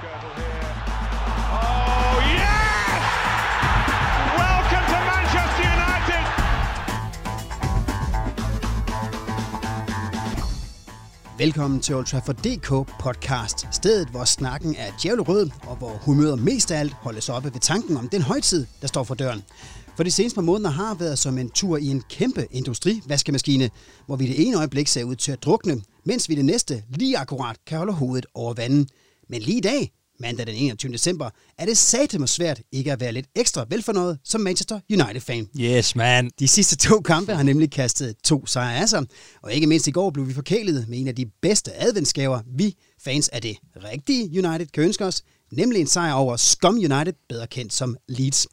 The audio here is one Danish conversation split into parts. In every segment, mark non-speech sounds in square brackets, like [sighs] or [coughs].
Skirtle here. Oh, yes! Welcome to Manchester United! Velkommen til Old Trafford DK podcast, stedet hvor snakken er djævlerød, og hvor humøret mest af alt holdes oppe ved tanken om den højtid, der står for døren. For de seneste par måneder har været som en tur i en kæmpe industrivaskemaskine, hvor vi det ene øjeblik ser ud til at drukne, mens vi det næste lige akkurat kan holde hovedet over vandet. Men lige i dag, mandag den 21. december, er det sateme svært ikke at være lidt ekstra velfornøjet som Manchester United-fan. Yes, man. De sidste to kampe har nemlig kastet to sejre af sig, og ikke mindst i går blev vi forkælet med en af de bedste adventsgaver, vi fans af det rigtige United kan ønske os, nemlig en sejr over Scum United, bedre kendt som Leeds.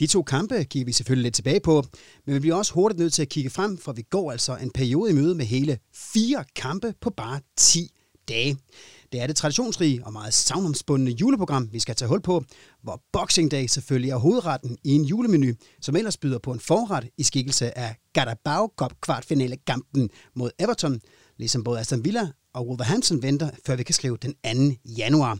De to kampe kigger vi selvfølgelig lidt tilbage på, men vi bliver også hurtigt nødt til at kigge frem, for vi går altså en periode i møde med hele fire kampe på bare 10 dage. Det er det traditionsrige og meget savnomsbundne juleprogram, vi skal tage hul på, hvor Boxing Day selvfølgelig er hovedretten i en julemenu, som ellers byder på en forret i skikkelse af Garabao Cup kvartfinale kampen mod Everton, ligesom både Aston Villa og Wolverhampton venter, før vi kan skrive den 2. januar.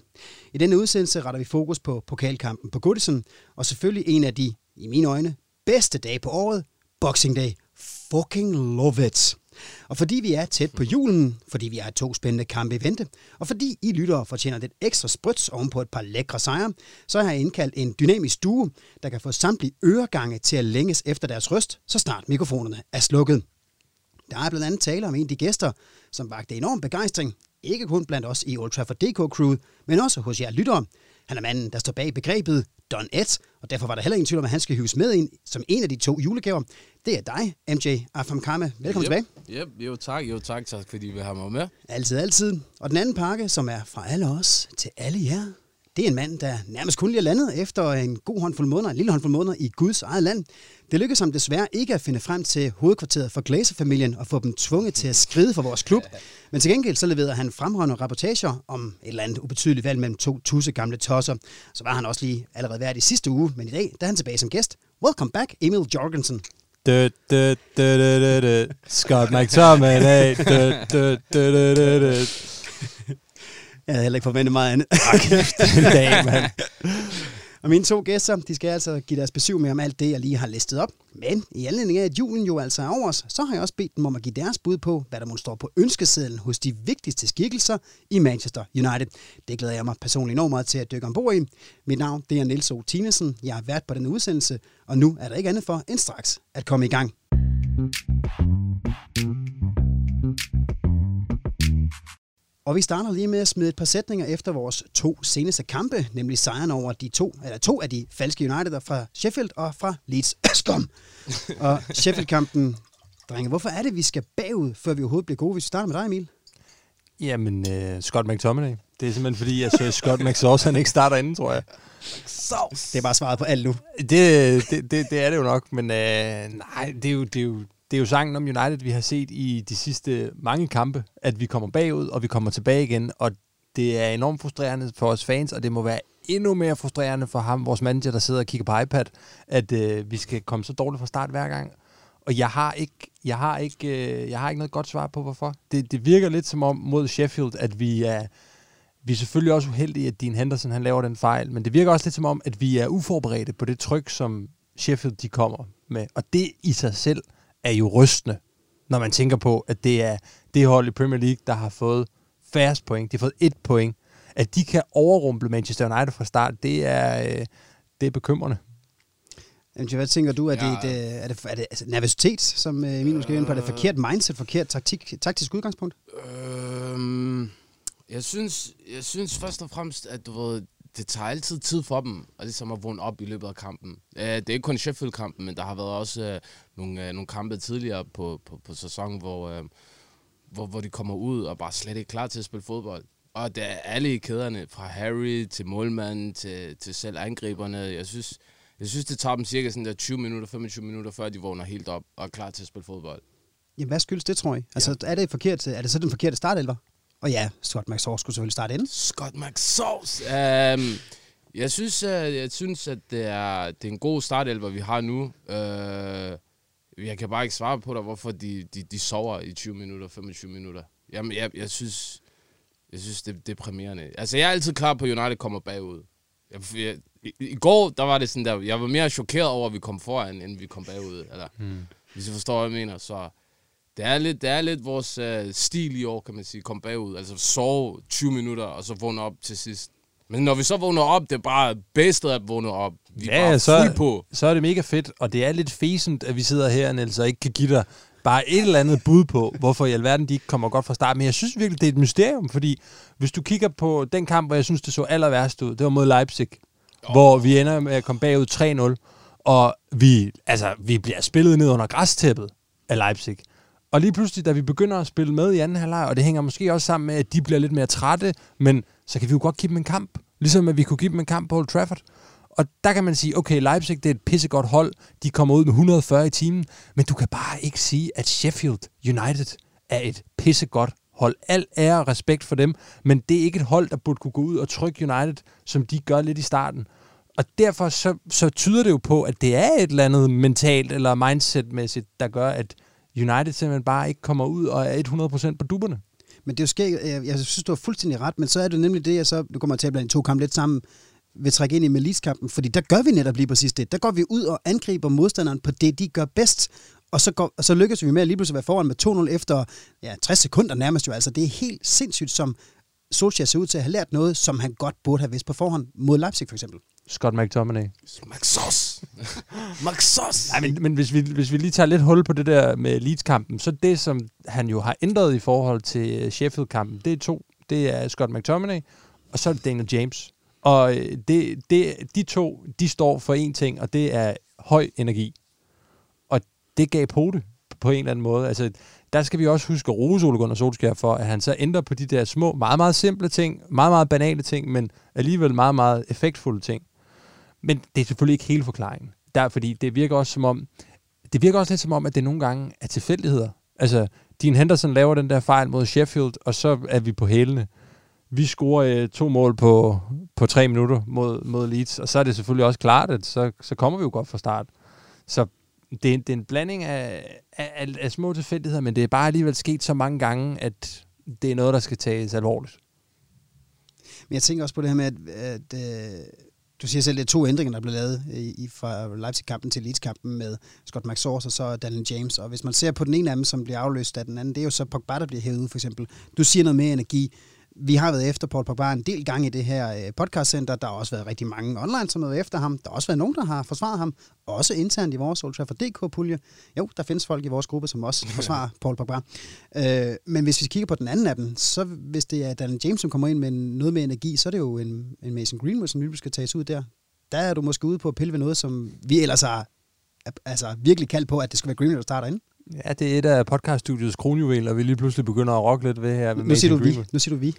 I denne udsendelse retter vi fokus på pokalkampen på Goodison, og selvfølgelig en af de, i mine øjne, bedste dage på året, Boxing Day. Fucking love it! Og fordi vi er tæt på julen, fordi vi har to spændende kampe i vente, og fordi I lyttere fortjener lidt ekstra sprøds oven på et par lækre sejre, så har jeg indkaldt en dynamisk duo, der kan få samtlige øregange til at længes efter deres røst, så snart mikrofonerne er slukket. Der er blandt andet tale om en af de gæster, som vagte enorm begejstring, ikke kun blandt os i Old Trafford DK Crew, men også hos jer lyttere. Han er manden, der står bag begrebet Don Ed, og derfor var der heller ingen tvivl om, at han skal hives med ind som en af de to julegaver. Det er dig, MJ Afamkama. Velkommen yep. tilbage. Yep. Jo tak, jo tak, tak fordi vi har mig med. Altid, altid. Og den anden pakke, som er fra alle os til alle jer, det er en mand, der nærmest kun lige er landet efter en god håndfuld måneder, en lille håndfuld måneder i Guds eget land. Det lykkedes ham desværre ikke at finde frem til hovedkvarteret for Glazer-familien og få dem tvunget til at skride for vores klub. Men til gengæld så leverede han fremragende rapportager om et eller andet ubetydeligt valg mellem to tusse gamle tosser. Så var han også lige allerede været i sidste uge, men i dag der er han tilbage som gæst. Welcome back, Emil Jorgensen. Dø, dø, dø, dø, dø, dø. Scott McTominay. Dø, dø, dø, dø, dø, dø. Jeg havde heller ikke forventet meget andet. Den [laughs] dag, mand. Og mine to gæster, de skal altså give deres besøg med om alt det, jeg lige har listet op. Men i anledning af, at julen jo altså er over os, så har jeg også bedt dem om at give deres bud på, hvad der må står på ønskesedlen hos de vigtigste skikkelser i Manchester United. Det glæder jeg mig personligt enormt meget til at dykke ombord i. Mit navn det er Niels O. Tinesen. Jeg har været på den udsendelse, og nu er der ikke andet for end straks at komme i gang. Og vi starter lige med at smide et par sætninger efter vores to seneste kampe, nemlig sejren over de to, eller to af de falske Uniteder fra Sheffield og fra Leeds [coughs] Skom. og Sheffield-kampen, drenge, hvorfor er det, vi skal bagud, før vi overhovedet bliver gode? Hvis vi starter med dig, Emil. Jamen, uh, Scott McTominay. Det er simpelthen fordi, jeg synes, Scott McSauce, han ikke starter inden, tror jeg. Sauce. Det er bare svaret på alt nu. Det, det, det, det er det jo nok, men uh, nej, det er jo, det er jo det er jo sangen om United, vi har set i de sidste mange kampe, at vi kommer bagud, og vi kommer tilbage igen, og det er enormt frustrerende for os fans, og det må være endnu mere frustrerende for ham, vores manager, der sidder og kigger på iPad, at øh, vi skal komme så dårligt fra start hver gang. Og jeg har ikke, jeg har ikke, øh, jeg har ikke noget godt svar på, hvorfor. Det, det virker lidt som om mod Sheffield, at vi er, vi er selvfølgelig også uheldige, at Dean Henderson han laver den fejl, men det virker også lidt som om, at vi er uforberedte på det tryk, som Sheffield de kommer med. Og det i sig selv er jo rystende, når man tænker på, at det er det hold i Premier League, der har fået færrest point. De har fået et point. At de kan overrumple Manchester United fra start, det er, øh, det er bekymrende. MJ, hvad tænker du? Er Ja. det, et, øh, er det, er det altså, nervøsitet, som øh, Emil måske inde på? Er det forkert mindset, forkert taktik, taktisk udgangspunkt? Øhm, jeg, synes, jeg synes først og fremmest, at du ved, det tager altid tid for dem, og ligesom at vågne op i løbet af kampen. Øh, det er ikke kun Sheffield-kampen, men der har været også øh, nogle, øh, nogle kampe tidligere på, på, på sæsonen, hvor, øh, hvor, hvor de kommer ud og bare slet ikke klar til at spille fodbold. Og det er alle i kæderne, fra Harry til målmanden til, til selv angriberne. Jeg synes, jeg synes, det tager dem cirka sådan der 20 minutter, 25 minutter, før de vågner helt op og er klar til at spille fodbold. Jamen, hvad skyldes det, tror I? Altså, er, det forkert, er det så den forkerte startelver? Og ja, Scott McSauce skulle selvfølgelig starte inden. Scott McSauce. Um, jeg synes, uh, jeg synes, at det er, det er en god startelver, vi har nu. Uh, jeg kan bare ikke svare på dig, hvorfor de, de, de sover i 20 minutter, 25 minutter. Jamen, jeg, jeg synes, Jeg synes, det er deprimerende. Altså, jeg er altid klar på, at United kommer bagud. Jeg, jeg, i, I går, der var det sådan der, jeg var mere chokeret over, at vi kom foran, end vi kom bagud. Eller, hmm. Hvis du forstår, hvad jeg mener. Så det er lidt, det er lidt vores uh, stil i år, kan man sige, kom bagud. Altså sove 20 minutter, og så vågne op til sidst. Men når vi så vågner op, det er bare bedste at vågne op. Vi er Ja, bare så, på. så er det mega fedt, og det er lidt fæsent, at vi sidder her, Niels, og ikke kan give dig bare et eller andet bud på, hvorfor i alverden de ikke kommer godt fra start. Men jeg synes virkelig, det er et mysterium, fordi hvis du kigger på den kamp, hvor jeg synes, det så aller værst ud, det var mod Leipzig, oh. hvor vi ender med at komme bagud 3-0, og vi, altså, vi bliver spillet ned under græstæppet af Leipzig. Og lige pludselig, da vi begynder at spille med i anden halvleg, og det hænger måske også sammen med, at de bliver lidt mere trætte, men så kan vi jo godt give dem en kamp. Ligesom at vi kunne give dem en kamp på Old Trafford. Og der kan man sige, okay, Leipzig det er et pissegodt hold. De kommer ud med 140 i timen. Men du kan bare ikke sige, at Sheffield United er et pissegodt hold. Al ære og respekt for dem, men det er ikke et hold, der burde kunne gå ud og trykke United, som de gør lidt i starten. Og derfor så, så tyder det jo på, at det er et eller andet mentalt eller mindsetmæssigt, der gør, at United simpelthen bare ikke kommer ud og er 100% på dupperne. Men det er jo skægt, jeg, jeg synes, du har fuldstændig ret, men så er det nemlig det, jeg så, nu kommer jeg til at blande to kampe lidt sammen, vil trække ind i Melis-kampen, fordi der gør vi netop lige præcis det. Der går vi ud og angriber modstanderen på det, de gør bedst, og så, går, og så lykkes vi med at lige pludselig være foran med 2-0 efter ja, 60 sekunder nærmest jo. Altså, det er helt sindssygt, som Solskjaer ser ud til at have lært noget, som han godt burde have vidst på forhånd mod Leipzig for eksempel. Scott McTominay. Maxos! [laughs] Maxos! Nej, men, men hvis, vi, hvis vi lige tager lidt hul på det der med Leeds-kampen, så det, som han jo har ændret i forhold til øh, Sheffield-kampen, det er to. Det er Scott McTominay, og så er det Daniel James. Og øh, det, det, de to, de står for én ting, og det er høj energi. Og det gav pote på en eller anden måde. Altså, der skal vi også huske at rose Ole Gunnar Solskjaer for, at han så ændrer på de der små, meget, meget simple ting, meget, meget banale ting, men alligevel meget, meget effektfulde ting. Men det er selvfølgelig ikke hele forklaringen. Der, fordi det virker også som om, det virker også lidt som om, at det nogle gange er tilfældigheder. Altså, Dean Henderson laver den der fejl mod Sheffield, og så er vi på hælene. Vi scorer øh, to mål på, på tre minutter mod, mod Leeds, og så er det selvfølgelig også klart, at så, så kommer vi jo godt fra start. Så det, det er en blanding af, af, af, af små tilfældigheder, men det er bare alligevel sket så mange gange, at det er noget, der skal tages alvorligt. Men jeg tænker også på det her med, at, at øh, du siger selv, at det er to ændringer, der blev lavet øh, i, fra Leipzig-kampen til Leeds-kampen med Scott McSauce og så Daniel James. Og hvis man ser på den ene af dem, som bliver afløst af den anden, det er jo så Pogba, der bliver hævet ud for eksempel. Du siger noget mere energi. Vi har været efter Paul Pogba en del gange i det her øh, podcastcenter. Der har også været rigtig mange online, som har været efter ham. Der har også været nogen, der har forsvaret ham. Også internt i vores Old Trafford DK-pulje. Jo, der findes folk i vores gruppe, som også forsvarer Paul Pogba. Øh, men hvis vi kigger på den anden af dem, så hvis det er Daniel James, som kommer ind med noget med energi, så er det jo en, en Mason Greenwood, som lige skal tages ud der. Der er du måske ude på at pille ved noget, som vi ellers har altså, virkelig kaldt på, at det skal være Greenwood, der starter ind. Ja, det er et af podcaststudiets kronjuveler, vi lige pludselig begynder at rocke lidt ved her. Med Nu siger, du vi. Nu siger du vi.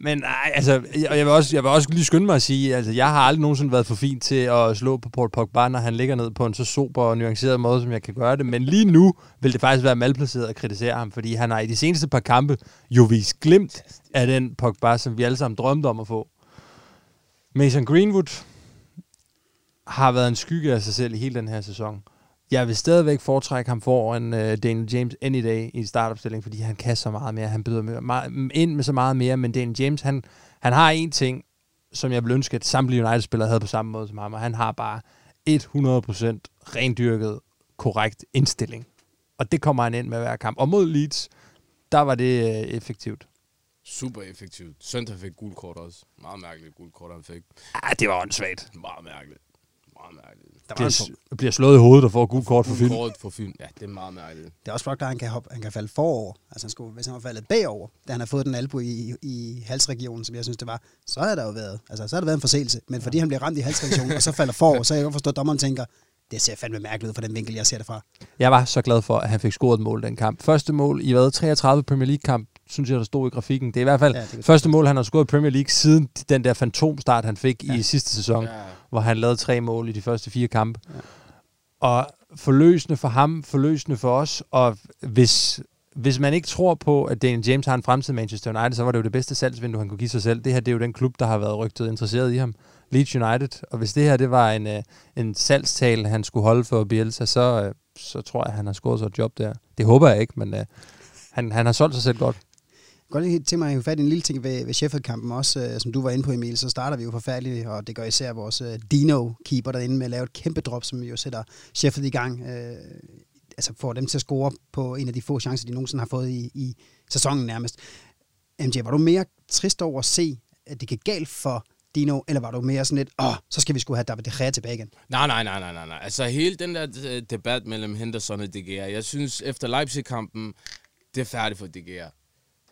Men nej, altså, jeg, jeg, vil også, jeg vil også lige skynde mig at sige, altså, jeg har aldrig nogensinde været for fint til at slå på Paul Pogba, når han ligger ned på en så sober og nuanceret måde, som jeg kan gøre det. Men lige nu vil det faktisk være malplaceret at kritisere ham, fordi han har i de seneste par kampe jo vist glimt af den Pogba, som vi alle sammen drømte om at få. Mason Greenwood har været en skygge af sig selv i hele den her sæson. Jeg vil stadigvæk foretrække ham foran uh, Daniel James any day i startopstillingen, fordi han kan så meget mere. Han byder med, meget, ind med så meget mere, men Daniel James, han, han har en ting, som jeg vil ønske, at samtlige United-spillere havde på samme måde som ham, og han har bare 100% rendyrket, korrekt indstilling. Og det kommer han ind med hver kamp. Og mod Leeds, der var det uh, effektivt. Super effektivt. Søndag fik gul kort også. Meget mærkeligt gul kort, han fik. Ah, det var åndssvagt. Meget mærkeligt. Meget mærkeligt. Der var Bliver, en, bliver slået i hovedet og får gul kort for film. kort for film. Ja, det er meget mærkeligt. det er også flot, at han kan, hoppe, han kan falde forover. Altså, han skulle, hvis han var faldet bagover, da han har fået den albu i, i halsregionen, som jeg synes, det var, så har der jo været, altså, så har der været en forseelse. Men fordi han bliver ramt i halsregionen, og så falder forover, så kan jeg godt forstå, at dommeren tænker, det ser fandme mærkeligt ud fra den vinkel, jeg ser det fra. Jeg var så glad for, at han fik scoret et mål den kamp. Første mål i hvad? 33 Premier League-kamp, synes jeg, der stod i grafikken. Det er i hvert fald Ja, kan- første mål, han har scoret i Premier League siden den der fantomstart, han fik. Ja. i sidste sæson, ja. Hvor han lavede tre mål i de første fire kampe. Ja. Og forløsende for ham, forløsende for os, og hvis, hvis man ikke tror på, at Daniel James har en fremtid i Manchester United, så var det jo det bedste salgsvindue, han kunne give sig selv. Det her, det er jo den klub, der har været rygtet interesseret i ham. Leeds United. Og hvis det her, det var en, øh, en salgstal, han skulle holde for Bielsa, så, øh, så tror jeg, han har scoret sig et job der. Det håber jeg ikke, men øh, han, han har solgt sig selv godt godt lige tænke mig at fat i en lille ting ved, ved Sheffield-kampen også, øh, som du var inde på, Emil, så starter vi jo forfærdeligt, og det gør især vores øh, Dino-keeper derinde med at lave et kæmpe drop, som jo sætter Sheffield i gang. Øh, altså får dem til at score på en af de få chancer, de nogensinde har fået i, i sæsonen nærmest. MJ, var du mere trist over at se, at det gik galt for Dino, eller var du mere sådan lidt, åh, så skal vi skulle have David De Gea tilbage igen? Nej, nej, nej, nej, nej, nej. Altså hele den der øh, debat mellem Henderson og De Gea, jeg synes efter Leipzig-kampen, det er færdigt for De Gea.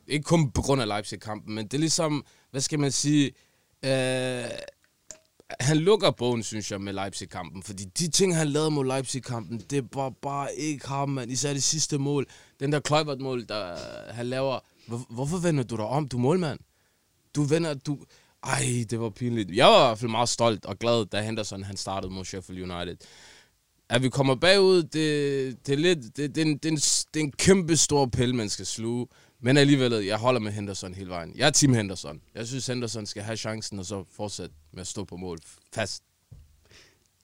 Ikke kun på grund af Leipzig-kampen, men det er ligesom, hvad skal man sige, øh, han lukker bogen, synes jeg, med Leipzig-kampen. Fordi de ting, han lavede mod Leipzig-kampen, det var bare ikke ham, man. Især det sidste mål. Den der Kluivert-mål, der han laver. Hvor, hvorfor vender du dig om? Du er målmand. Du vender... Du, ej, det var pinligt. Jeg var i hvert fald meget stolt og glad, da Henderson han startede mod Sheffield United. At vi kommer bagud, det, det er lidt... Det, det, er en, det, er en, det er en kæmpe stor pille, man skal sluge. Men alligevel, jeg holder med Henderson hele vejen. Jeg er Team Henderson. Jeg synes, Henderson skal have chancen, og så fortsætte med at stå på mål fast.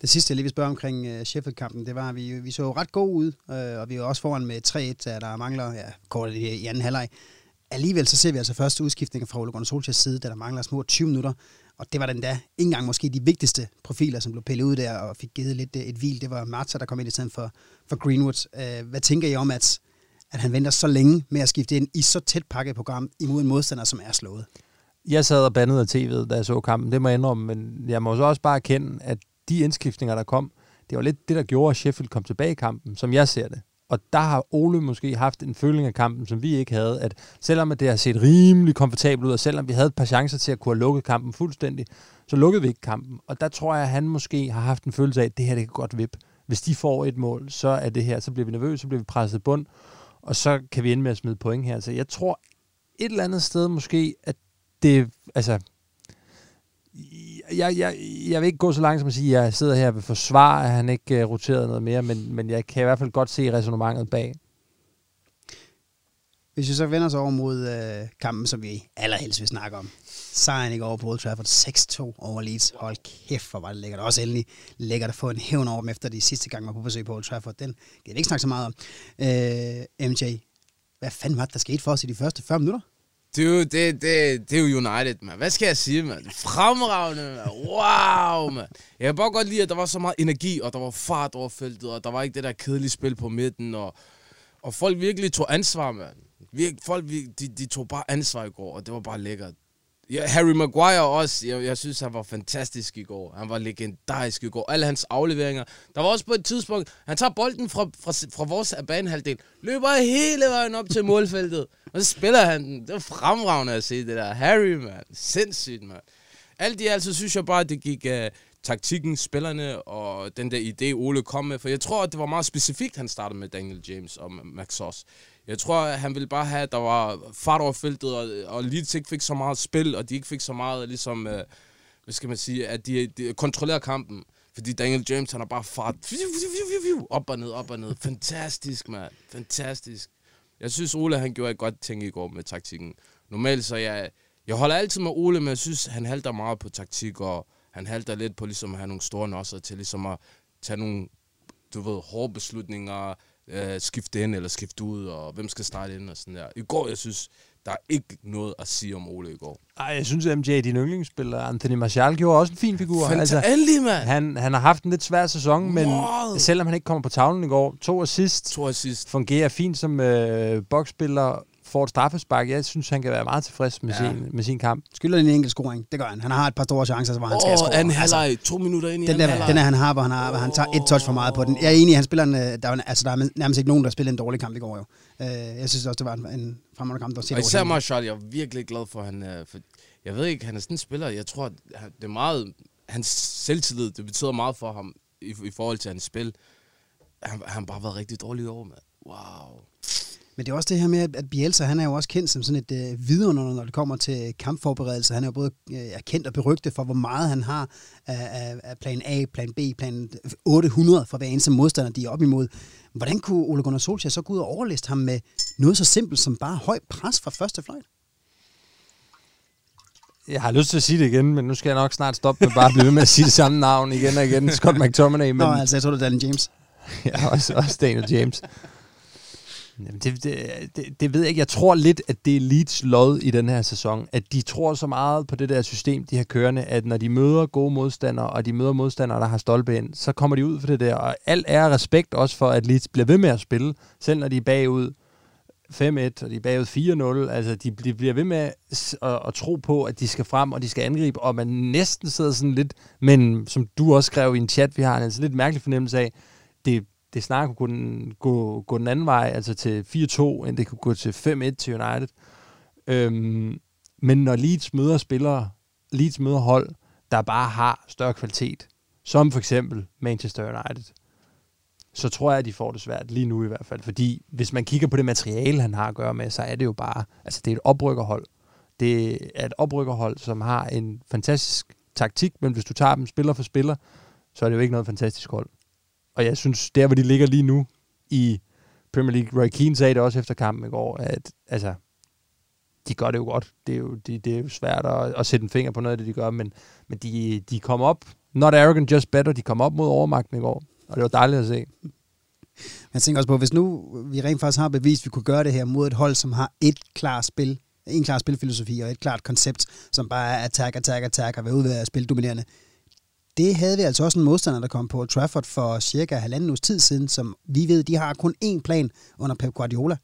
Det sidste, jeg lige vil spørge omkring uh, Sheffield-kampen, det var, at vi, vi så ret gode ud, øh, og vi var også foran med 3-1, øh, der mangler ja, kort i anden halvleg. Alligevel så ser vi altså første udskiftning fra Ole Gunnar Solskjaers side, da der mangler små 20 minutter, og det var den der ikke engang måske de vigtigste profiler, som blev pillet ud der og fik givet lidt øh, et hvil. Det var Marta, der kom ind i stedet for, for Greenwood. Øh, hvad tænker I om, at at han venter så længe med at skifte ind i så tæt pakket program imod en modstander, som er slået. Jeg sad og bandede af tv'et, da jeg så kampen, det må jeg indrømme, men jeg må så også bare erkende, at de indskiftninger, der kom, det var lidt det, der gjorde, at Sheffield kom tilbage i kampen, som jeg ser det. Og der har Ole måske haft en føling af kampen, som vi ikke havde, at selvom det har set rimelig komfortabelt ud, og selvom vi havde et par chancer til at kunne have lukket kampen fuldstændig, så lukkede vi ikke kampen. Og der tror jeg, at han måske har haft en følelse af, at det her det kan godt vippe. Hvis de får et mål, så er det her, så bliver vi nervøse, så bliver vi presset bund, og så kan vi ende med at smide point her. Så jeg tror et eller andet sted måske, at det, altså, jeg, jeg, jeg vil ikke gå så langt som at sige, at jeg sidder her og vil forsvare, at han ikke uh, roterede noget mere, men, men jeg kan i hvert fald godt se resonemanget bag. Hvis vi så vender os over mod øh, kampen, som vi allerhelst vil snakke om. Sejren i går på Old Trafford 6-2 over Leeds. Hold kæft, hvor var det lækkert. Også endelig lækkert at få en hævn over dem, efter de sidste gang var på besøg på Old Trafford. Den kan vi ikke snakke så meget om. Øh, MJ, hvad fanden var det, der skete for os i de første 40 minutter? Dude, det, det, det er jo United, man. Hvad skal jeg sige, man? Fremragende, man. Wow, man. Jeg kan bare godt lide, at der var så meget energi, og der var fart over feltet, og der var ikke det der kedelige spil på midten, og, og folk virkelig tog ansvar, man. Virk, folk, de, de tog bare ansvar i går, og det var bare lækkert. Ja, Harry Maguire også, jeg, jeg synes, han var fantastisk i går. Han var legendarisk i går. Alle hans afleveringer. Der var også på et tidspunkt, han tager bolden fra, fra, fra vores banehalvdel, løber hele vejen op til målfeltet, og så spiller han den. Det var fremragende at se det der. Harry, man. Sindssygt, man. Alt i alt, så synes jeg bare, at det gik uh, taktikken, spillerne og den der idé, Ole kom med. For jeg tror, at det var meget specifikt, han startede med Daniel James og Max Sauce. Jeg tror, at han ville bare have, at der var fart over feltet, og, og Leeds ikke fik så meget spil, og de ikke fik så meget, ligesom, øh, hvad skal man sige, at de, de kontrollerer kampen. Fordi Daniel James, han har bare fart op og ned, op og ned. Fantastisk, mand. Fantastisk. Jeg synes, Ole han gjorde et godt ting i går med taktikken. Normalt så jeg, jeg holder altid med Ole, men jeg synes, han halter meget på taktik, og han halter lidt på ligesom at have nogle store nosser til ligesom at tage nogle, du ved, hårde beslutninger, øh, skifte ind eller skifte ud, og hvem skal starte ind og sådan der. I går, jeg synes, der er ikke noget at sige om Ole i går. Ej, jeg synes, at MJ, din yndlingsspiller, Anthony Martial, gjorde også en fin figur. Fantastisk, altså, mand! Han, han har haft en lidt svær sæson, men wow. selvom han ikke kommer på tavlen i går, to assist, to assist. fungerer fint som øh, boksspiller, får et straffespark. Jeg synes, han kan være meget tilfreds med, ja. sin, med sin kamp. Skylder en enkelt scoring. Det gør han. Han har et par store chancer, hvor han oh, skal score. anden altså, halvleg, altså, to minutter ind i den der, den der, han har, hvor han, har, oh. han tager et touch for meget på den. Jeg er enig, han spiller en, der, er, altså, der er nærmest ikke nogen, der spiller en dårlig kamp i går. Jo. Uh, jeg synes også, det var en, en fremragende kamp. Der var og især Marshall, jeg er virkelig glad for, han... Uh, for, jeg ved ikke, han er sådan en spiller. Jeg tror, det er meget... Hans selvtillid, det betyder meget for ham i, i forhold til hans spil. Han, han har bare været rigtig dårlig over, mand. Wow. Men det er også det her med, at Bielsa, han er jo også kendt som sådan et øh, vidunder, når det kommer til kampforberedelse. Han er jo både øh, kendt og berygtet for, hvor meget han har af, af plan A, plan B, plan 800 for hver eneste modstander, de er op imod. Hvordan kunne Ole Gunnar Solskjaer så gå ud og overliste ham med noget så simpelt som bare høj pres fra første fløjt? Jeg har lyst til at sige det igen, men nu skal jeg nok snart stoppe med bare at blive ved med at sige det samme navn igen og igen. Scott McTominay. Men... Nå, altså jeg tror, det er Daniel James. [laughs] ja, også, også Daniel James. Jamen, det, det, det, det ved jeg ikke. Jeg tror lidt, at det er Leeds lod i den her sæson. At de tror så meget på det der system, de har kørende, at når de møder gode modstandere, og de møder modstandere, der har stolpe ind, så kommer de ud for det der. Og alt er respekt også for, at Leeds bliver ved med at spille, selv når de er bagud 5-1, og de er bagud 4-0. Altså, de, de bliver ved med at, at, at tro på, at de skal frem, og de skal angribe, og man næsten sidder sådan lidt, men som du også skrev i en chat, vi har en altså lidt mærkelig fornemmelse af, det, det snart kunne gå den, gå, gå den anden vej, altså til 4-2, end det kunne gå til 5-1 til United. Øhm, men når Leeds møder spillere, Leeds møder hold, der bare har større kvalitet, som for eksempel Manchester United, så tror jeg, at de får det svært lige nu i hvert fald. Fordi hvis man kigger på det materiale, han har at gøre med, så er det jo bare, altså det er et oprykkerhold. Det er et oprykkerhold, som har en fantastisk taktik, men hvis du tager dem spiller for spiller, så er det jo ikke noget fantastisk hold. Og jeg synes, der hvor de ligger lige nu i Premier League, Roy Keane sagde det også efter kampen i går, at altså, de gør det jo godt. Det er jo, de, det er jo svært at, at sætte en finger på noget af det, de gør, men, men de, de kom op, not arrogant, just better, de kom op mod overmagten i går, og det var dejligt at se. Jeg tænker også på, hvis nu vi rent faktisk har bevist, at vi kunne gøre det her mod et hold, som har et klart spil, en klar spilfilosofi og et klart koncept, som bare er attack, attack, attack og være ude ved at spille dominerende. Det havde vi altså også en modstander, der kom på Trafford for cirka halvanden uges tid siden, som vi ved, de har kun én plan under Pep Guardiola.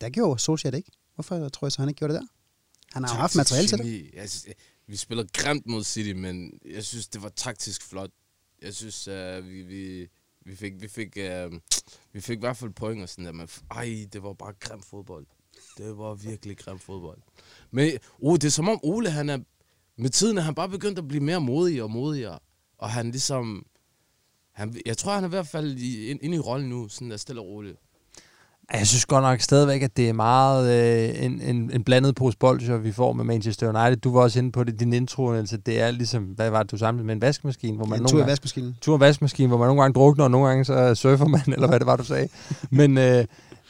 Der gjorde Solskjaer det ikke. Hvorfor tror jeg så, han ikke gjorde det der? Han har jo haft materiale til det. Synes, vi spiller grimt mod City, men jeg synes, det var taktisk flot. Jeg synes, uh, vi, vi, vi fik, vi fik, uh, vi fik i hvert fald point og sådan der, men ej, det var bare grim fodbold. Det var virkelig grim fodbold. Men oh, det er som om Ole, han er, med tiden er han bare begyndt at blive mere modig og modigere. Og han ligesom, han, jeg tror, han er i hvert fald i, ind, ind i rollen nu, sådan der stille og roligt. Jeg synes godt nok stadigvæk, at det er meget øh, en, en, en blandet pose bolsjer, vi får med Manchester United. Du var også inde på det din intro, altså det er ligesom, hvad var det, du samlede med en vaskemaskine? Hvor man En nogle tur gange- vaskemaskinen. tur og vaskemaskine, hvor man nogle gange drukner, og nogle gange så surfer man, [laughs] eller hvad det var, du sagde. Men øh,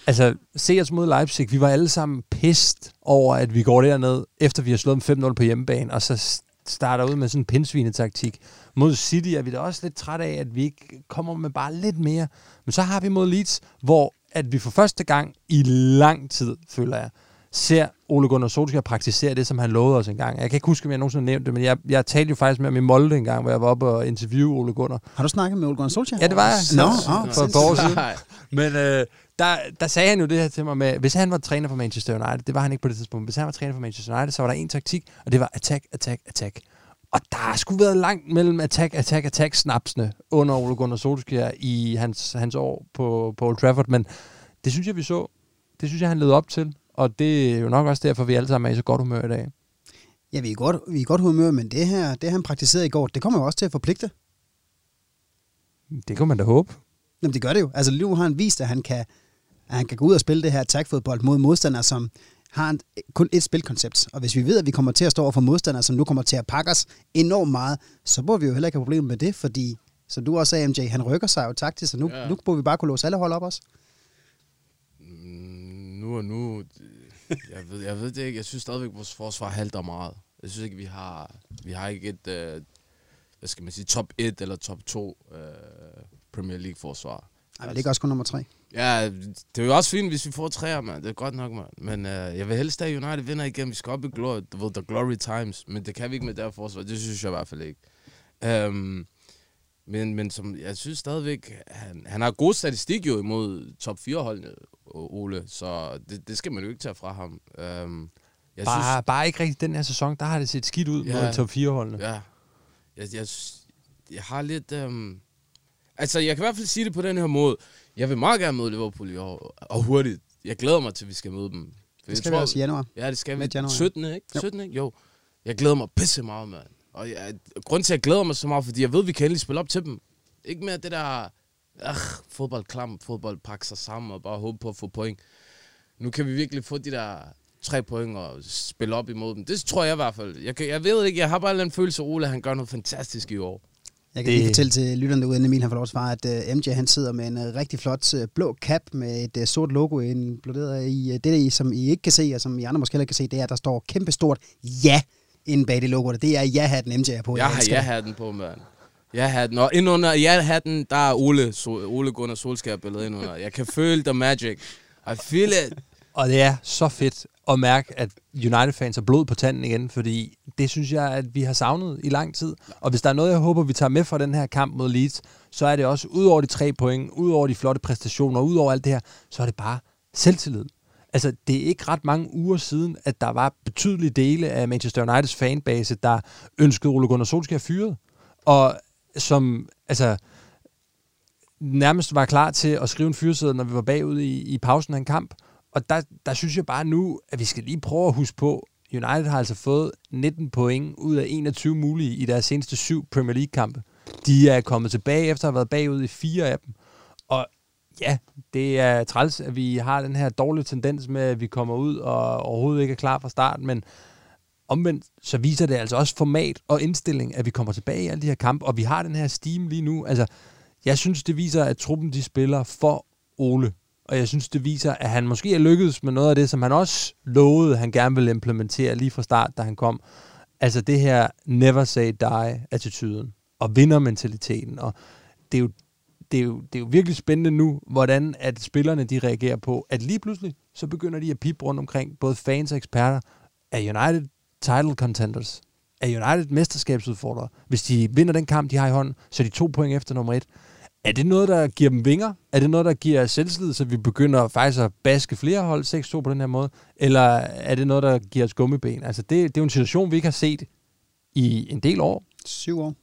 altså, se os mod Leipzig, vi var alle sammen pist over, at vi går derned, efter vi har slået dem 5-0 på hjemmebane, og så starter ud med sådan en pindsvinetaktik. Mod City er vi da også lidt træt af, at vi ikke kommer med bare lidt mere. Men så har vi mod Leeds, hvor at vi for første gang i lang tid, føler jeg, ser Ole Gunnar Solskjaer praktisere det, som han lovede os engang. Jeg kan ikke huske, om jeg nogensinde har nævnt det, men jeg, jeg talte jo faktisk med ham i Molde en gang, hvor jeg var oppe og interviewe Ole Gunnar. Har du snakket med Ole Gunnar Solskjaer? Ja, det var jeg. Nå, Så- åh, for et par år siden. Men øh, der, der sagde han jo det her til mig med, hvis han var træner for Manchester United, det var han ikke på det tidspunkt, hvis han var træner for Manchester United, så var der en taktik, og det var attack, attack, attack. Og der har sgu været langt mellem attack, attack, attack snapsene under Ole Gunnar Solskjaer i hans, hans år på, på Old Trafford, men det synes jeg, vi så. Det synes jeg, han levede op til, og det er jo nok også derfor, vi alle sammen er i så godt humør i dag. Ja, vi er, godt, vi er godt humør, men det her, det han praktiserede i går, det kommer jo også til at forpligte. Det kunne man da håbe. Jamen, det gør det jo. Altså, nu har han vist, at han kan, at han kan gå ud og spille det her attack-fodbold mod modstandere, som har en, kun et spilkoncept. Og hvis vi ved, at vi kommer til at stå over for modstandere, som nu kommer til at pakke os enormt meget, så burde vi jo heller ikke have problemer med det, fordi, som du også sagde, MJ, han rykker sig jo taktisk, så nu, ja. Nu burde vi bare kunne låse alle hold op også. Mm, nu og nu, [laughs] jeg ved, jeg ved det ikke. Jeg synes stadigvæk, at vores forsvar halter meget. Jeg synes ikke, vi har, vi har ikke et, øh, hvad skal man sige, top 1 eller top 2 øh, Premier League forsvar. Ej, det ligger også kun nummer tre. Ja, det er jo også fint, hvis vi får træer, mand. Det er godt nok, mand. Men øh, jeg vil helst have, at United vinder igen. Vi skal op i glory, ved, the glory times. Men det kan vi ikke med det her forsvar. Det synes jeg i hvert fald ikke. Um, men, men som, jeg synes stadigvæk, han, han har god statistik jo imod top 4-holdene, Ole. Så det, det skal man jo ikke tage fra ham. Um, jeg Bare, synes, bare ikke rigtig den her sæson, der har det set skidt ud Ja. mod top 4-holdene. Ja. Jeg, jeg, jeg har lidt... Um... Altså, jeg kan i hvert fald sige det på den her måde. Jeg vil meget gerne møde Liverpool i år, og hurtigt. Jeg glæder mig til, at vi skal møde dem. For Det skal vi også i januar. Ja, det skal vi. Midt januar, ja. 17. ikke? Jo. 17. ikke? Jo. Jeg glæder mig pisse meget, mand. Og jeg, grund til, at jeg glæder mig så meget, fordi jeg ved, at vi kan endelig spille op til dem. Ikke mere det der... Ach, fodbold klam, fodbold pakke sig sammen og bare håbe på at få point. Nu kan vi virkelig få de der tre point og spille op imod dem. Det tror jeg i hvert fald. Jeg, jeg ved ikke, jeg har bare en følelse, Ole, at han gør noget fantastisk i år. Jeg kan Det- lige fortælle til lytterne derude, inden Emil han får lov at svare, at uh, MJ han sidder med en uh, rigtig flot uh, blå cap med et uh, sort logo inkluderet i uh, det, I, som I ikke kan se, og som I andre måske heller kan se, det er, at der står kæmpe stort ja inde bag det logo. og Det er ja-hatten, MJ er på. Jeg har elsker det. ja-hatten på, mand. Ja-hatten. Og indunder ja-hatten, der er Ole, Sol, Ole Gunnar Solskjaer billedet indunder. Jeg kan føle the magic. I feel it. Og det er så fedt at mærke, at United-fans har blod på tanden igen, fordi det synes jeg, at vi har savnet i lang tid. Og hvis der er noget, jeg håber, vi tager med fra den her kamp mod Leeds, så er det også, ud over de tre point, ud over de flotte præstationer, ud over alt det her, så er det bare selvtillid. Altså, det er ikke ret mange uger siden, at der var betydelige dele af Manchester Uniteds fanbase, der ønskede Ole Gunnar Solskjaer fyret. Og som, altså, nærmest var klar til at skrive en fyrside, når vi var bagud i, i pausen af en kamp. Og der, der synes jeg bare nu, at vi skal lige prøve at huske på, United har altså fået 19 point ud af 21 mulige i deres seneste syv Premier League-kampe. De er kommet tilbage efter at have været bagud i fire af dem. Og ja, det er træls, at vi har den her dårlige tendens med, at vi kommer ud og overhovedet ikke er klar fra start, men omvendt, så viser det altså også format og indstilling, at vi kommer tilbage i alle de her kampe, og vi har den her steam lige nu. Altså, jeg synes, det viser, at truppen de spiller for Ole. Og jeg synes, det viser, at han måske er lykkedes med noget af det, som han også lovede, han gerne ville implementere lige fra start, da han kom. Altså det her never say die-attituden og vindermentaliteten. Og det er, jo, det, er jo, det er jo virkelig spændende nu, hvordan at spillerne de reagerer på, at lige pludselig, så begynder de at pipe rundt omkring, både fans og eksperter, af United title contenders, af United mesterskabsudfordrere. Hvis de vinder den kamp, de har i hånden, så er de to point efter nummer et. Er det noget, der giver dem vinger? Er det noget, der giver selvslid, så vi begynder faktisk at baske flere hold 6-2 på den her måde? Eller er det noget, der giver os gummiben? Altså, det, det er jo en situation, vi ikke har set i en del år. Syv år.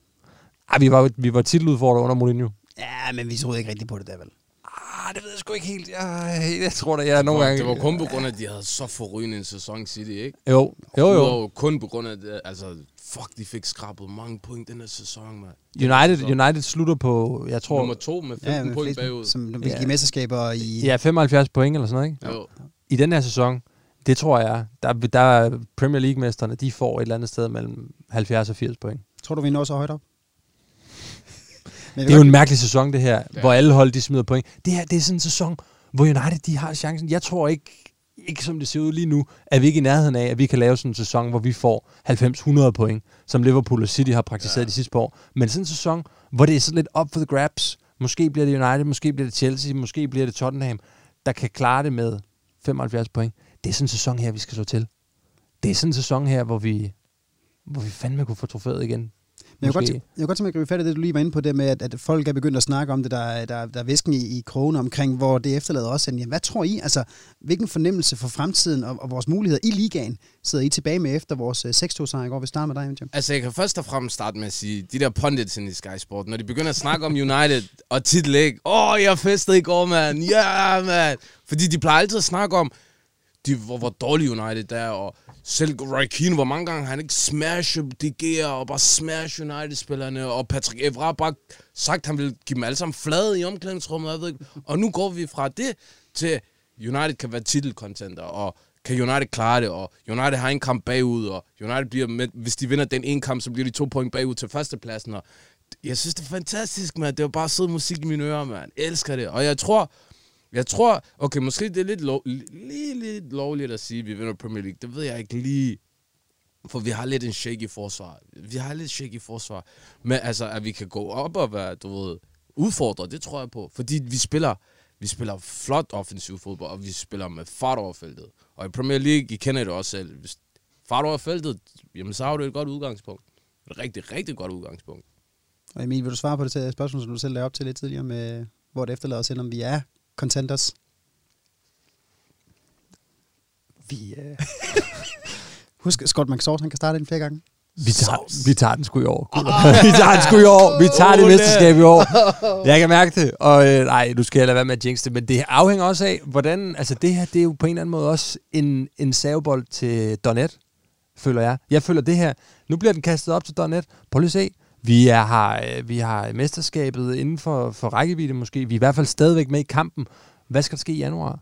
Ej, vi var, vi var titeludfordret under Mourinho. Ja, men vi troede ikke rigtigt på det der, vel? Ah, det ved jeg sgu ikke helt. Jeg, jeg tror da, jeg nogle gange... Det var kun på grund af, at de havde så forrygende en sæson City, ikke? Jo, jo, jo. Udover kun på grund af, det, altså, fuck, de fik skrabet mange point den her sæson, mand. United, United slutter på, jeg tror... Nummer to med 15 Ja, men point flest, bagud. som vil Ja. mesterskaber i... Ja, 75 point eller sådan noget, ikke? Jo. I den her sæson, det tror jeg, der, der er Premier League-mesterne, de får et eller andet sted mellem 70 og 80 point. Tror du, vi når så højt op? [laughs] Det er jo en mærkelig sæson, det her. Ja. hvor alle hold de smider point. Det her, det er sådan en sæson, hvor United de har chancen. Jeg tror ikke, ikke som det ser ud lige nu, at vi ikke i nærheden af, at vi kan lave sådan en sæson, hvor vi får 90-100 point, som Liverpool og City har praktiseret ja. de sidste par år. Men sådan en sæson, hvor det er sådan lidt up for the grabs. Måske bliver det United, måske bliver det Chelsea, måske bliver det Tottenham, der kan klare det med 75 point. Det er sådan en sæson her, vi skal slå til. Det er sådan en sæson her, hvor vi, hvor vi fandme kunne få trofæet igen. Men jeg kunne godt, jeg kunne godt tænke mig at gribe fat i det, du lige var inde på, det med, at, at folk er begyndt at snakke om det, der, er- der, der er væsken i, i krogene omkring, hvor det efterlader også. Jamen, hvad tror I? Altså, hvilken fornemmelse for fremtiden og, og vores muligheder i ligaen sidder I tilbage med efter vores øh, 6-2-sejr i går? Vi starter med dig, Jim. Altså, jeg kan først og fremmest starte med at sige, de der pundits i Sky Sport, når de begynder at snakke om United og titel, ikke? Åh, oh, jeg festede i går, mand. Ja, yeah, mand. Fordi de plejer altid at snakke om, de, hvor, hvor dårlig United er, og selv Roy Keane, hvor mange gange han ikke smash De Gea og bare smash United-spillerne, og Patrick Evra har bare sagt, han vil give dem alle sammen flade i omklædningsrummet, jeg ved ikke. Og nu går vi fra det til, United kan være titelkontenter, og kan United klare det, og United har en kamp bagud, og United bliver med, hvis de vinder den ene kamp, så bliver de to point bagud til førstepladsen, og jeg synes, det er fantastisk, mand. Det var bare sød musik i mine ører, mand. Jeg elsker det. Og jeg tror, jeg tror, okay, måske det er lidt, lov, lige lidt lovligt at sige, at vi vinder Premier League. Det ved jeg ikke lige. For vi har lidt en shaky forsvar. Vi har lidt shaky forsvar. Men altså, at vi kan gå op og være, du ved, udfordret, det tror jeg på. Fordi vi spiller, vi spiller flot offensiv fodbold, og vi spiller med fart over feltet. Og i Premier League, I kender det også selv. Hvis fart over feltet, jamen så har du et godt udgangspunkt. Et rigtig, rigtig godt udgangspunkt. Og Emil, vil du svare på det spørgsmål, som du selv lavede op til lidt tidligere, med, hvor det efterlader os, selvom vi er contenders? Vi, øh, [laughs] Husk, Scott McSort, han kan starte ind flere gange. Vi tager, vi tager den sgu i år. gutter. [laughs] vi tager den sgu i år. Vi tager det Ole. mesterskab i år. Jeg kan mærke det. Og øh, nej, nu skal lade være med at jinx det. Men det afhænger også af, hvordan... Altså det her, det er jo på en eller anden måde også en, en savebold til Donet, føler jeg. Jeg føler det her... Nu bliver den kastet op til Donet. Prøv lige at se. Vi, er, har, øh, vi har mesterskabet inden for, for rækkevidde måske. Vi er i hvert fald stadigvæk med i kampen. Hvad skal der ske i januar?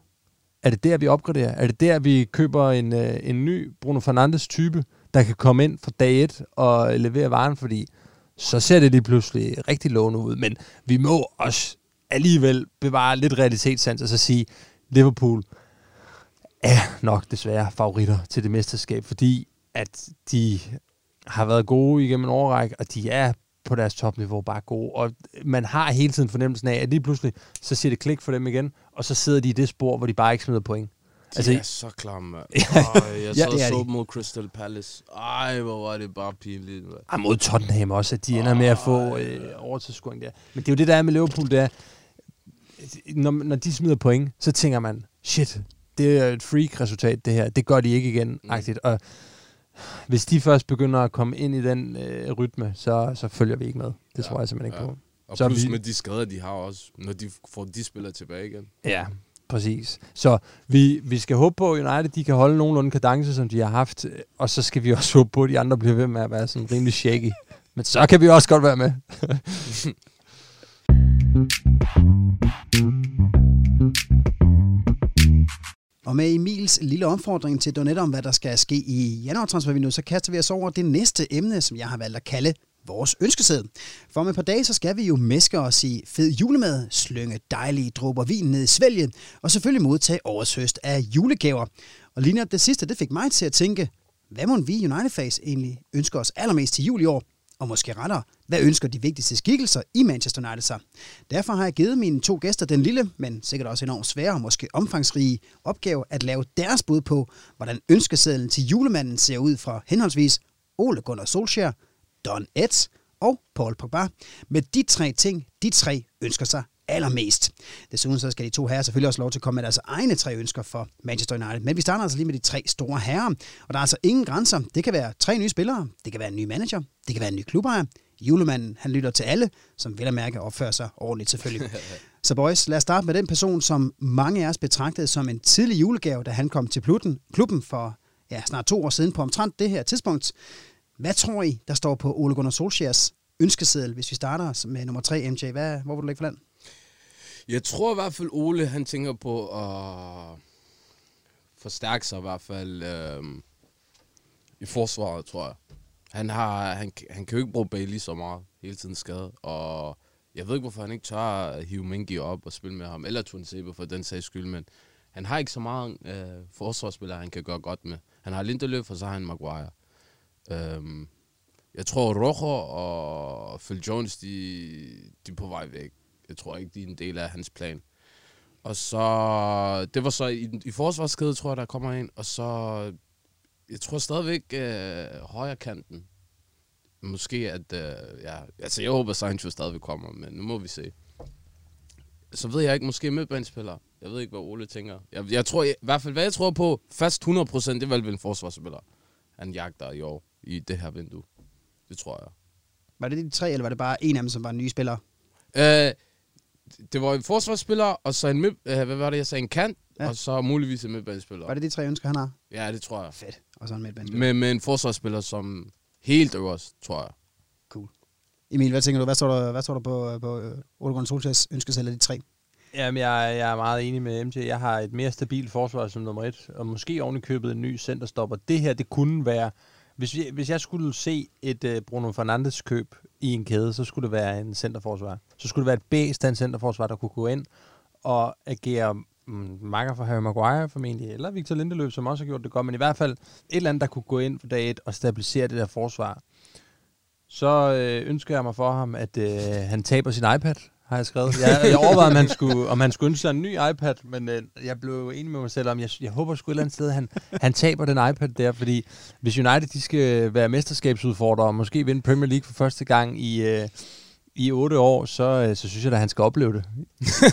Er det der, vi opgraderer? Er det der, vi køber en, øh, en ny Bruno Fernandes type, der kan komme ind fra dag 1 og levere varen? Fordi så ser det lige pludselig rigtig lovende ud. Men vi må også alligevel bevare lidt realitetssans og så sige, Liverpool er nok desværre favoritter til det mesterskab, fordi at de har været gode igennem en årrække, og de er på deres topniveau bare gode. Og man har hele tiden fornemmelsen af, at lige pludselig, så siger det klik for dem igen, og så sidder de i det spor, hvor de bare ikke smider point. De altså, er så klamme. Ej, [laughs] jeg sad ja, så mod Crystal Palace. Ej, hvor var det bare pinligt. Ej, mod Tottenham også, at de ender med at få øh, overtidsscoring der. Men det er jo det, der er med Liverpool, det er, når, når de smider point, så tænker man, shit, det er et freak-resultat, det her. Det gør de ikke igen, mm. Agtigt. Og hvis de først begynder at komme ind i den øh, rytme, så, så følger vi ikke med. Det ja, tror jeg simpelthen ikke ja. på. Og så plus vi, med de skader, de har også, når de får de spillere tilbage igen. Ja, præcis. Så vi, vi skal håbe på, at United de kan holde nogenlunde kadence, som de har haft, og så skal vi også [laughs] håbe på, at de andre bliver ved med at være sådan rimelig shaky. Men så kan vi også godt være med. [laughs] [laughs] Og med Emils lille opfordring til Donette om, hvad der skal ske i januartransfervinduet, så kaster vi os over det næste emne, som jeg har valgt at kalde vores ønskeseddel. For om et par dage, så skal vi jo mæske os i fed julemad, slynge dejlige dråber vin ned i svælget, og selvfølgelig modtage årets høst af julegaver. Og lige det sidste, det fik mig til at tænke, hvad må vi United Face egentlig ønsker os allermest til jul i år? Og måske rettere, hvad ønsker de vigtigste skikkelser i Manchester United sig? Derfor har jeg givet mine to gæster den lille, men sikkert også enormt svære og måske omfangsrige opgave at lave deres bud på, hvordan ønskesedlen til julemanden ser ud fra henholdsvis Ole Gunnar Solskjaer, Don Eds og Paul Pogba. Med de tre ting, de tre ønsker sig allermest. Desuden så skal de to herrer selvfølgelig også lov til at komme med deres egne tre ønsker for Manchester United. Men vi starter altså lige med de tre store herrer. Og der er altså ingen grænser. Det kan være tre nye spillere, det kan være en ny manager, det kan være en ny klubejer. Julemanden, han lytter til alle, som vil at mærke opfører sig ordentligt selvfølgelig. [laughs] Så boys, lad os starte med den person, som mange af os betragtede som en tidlig julegave, da han kom til Plutten, klubben for ja, snart to år siden på omtrent det her tidspunkt. Hvad tror I, der står på Ole Gunnar Solskjaers ønskeseddel, hvis vi starter med nummer 3, MJ? Hvad, hvor vil du lægge for land? Jeg tror i hvert fald, Ole han tænker på at forstærke sig i hvert fald øh, i forsvaret, tror jeg. Han, har, han, han kan jo ikke bruge Bailey så meget hele tiden skade, og jeg ved ikke, hvorfor han ikke tør at hive Mingi op og spille med ham, eller Tunsebe for den sags skyld, men han har ikke så meget øh, forsvarsspillere, han kan gøre godt med. Han har Lindeløf, og så har han Maguire. Øhm, jeg tror, Rojo og Phil Jones, de, de er på vej væk. Jeg tror ikke, de er en del af hans plan. Og så, det var så i, i forsvarskæde, tror jeg, der kommer ind. Og så, jeg tror stadigvæk øh, højre kanten. Måske at, øh, ja, altså jeg håber Sancho stadigvæk kommer, men nu må vi se. Så ved jeg ikke, måske midtbanespiller. Jeg ved ikke, hvad Ole tænker. Jeg, jeg tror, jeg, i hvert fald hvad jeg tror på, fast 100%, det er vel en forsvarsspiller. Han jagter i år i det her vindue. Det tror jeg. Var det de tre, eller var det bare en af dem, som var en ny spiller? Øh, det var en forsvarsspiller, og så en mid, øh, hvad var det, jeg sagde, en kant, ja. og så muligvis en midtbanespiller. Var det de tre ønsker, han har? Ja, det tror jeg. Fedt. Og så en midtbanespiller. Med, med en forsvarsspiller, som helt øverst, tror jeg. Cool. Emil, hvad tænker du? Hvad står der, hvad står der på, på uh, Ole Gunnar Solskjaers ønskesæt af de tre? Jamen, jeg, jeg er meget enig med MJ. Jeg har et mere stabilt forsvar som nummer et, og måske oven købet en ny centerstopper. Det her, det kunne være... Hvis, vi, hvis jeg skulle se et uh, Bruno Fernandes køb i en kæde, så skulle det være en centerforsvar. Så skulle det være et B-stand centerforsvar, der kunne gå ind og agere Mm, makker for Harry Maguire formentlig, eller Victor Lindeløb, som også har gjort det godt, men i hvert fald et eller andet, der kunne gå ind for dag et og stabilisere det der forsvar. Så øh, ønsker jeg mig for ham, at øh, han taber sin iPad, har jeg skrevet. Jeg, jeg overvejede, om han skulle, om han skulle ønske sig en ny iPad, men øh, jeg blev enig med mig selv om, jeg, jeg håber sgu et eller andet sted, at han, han taber den iPad der, fordi hvis United de skal øh, være mesterskabsudfordrere og måske vinde Premier League for første gang i... Øh, i otte år, så, øh, så synes jeg at han skal opleve det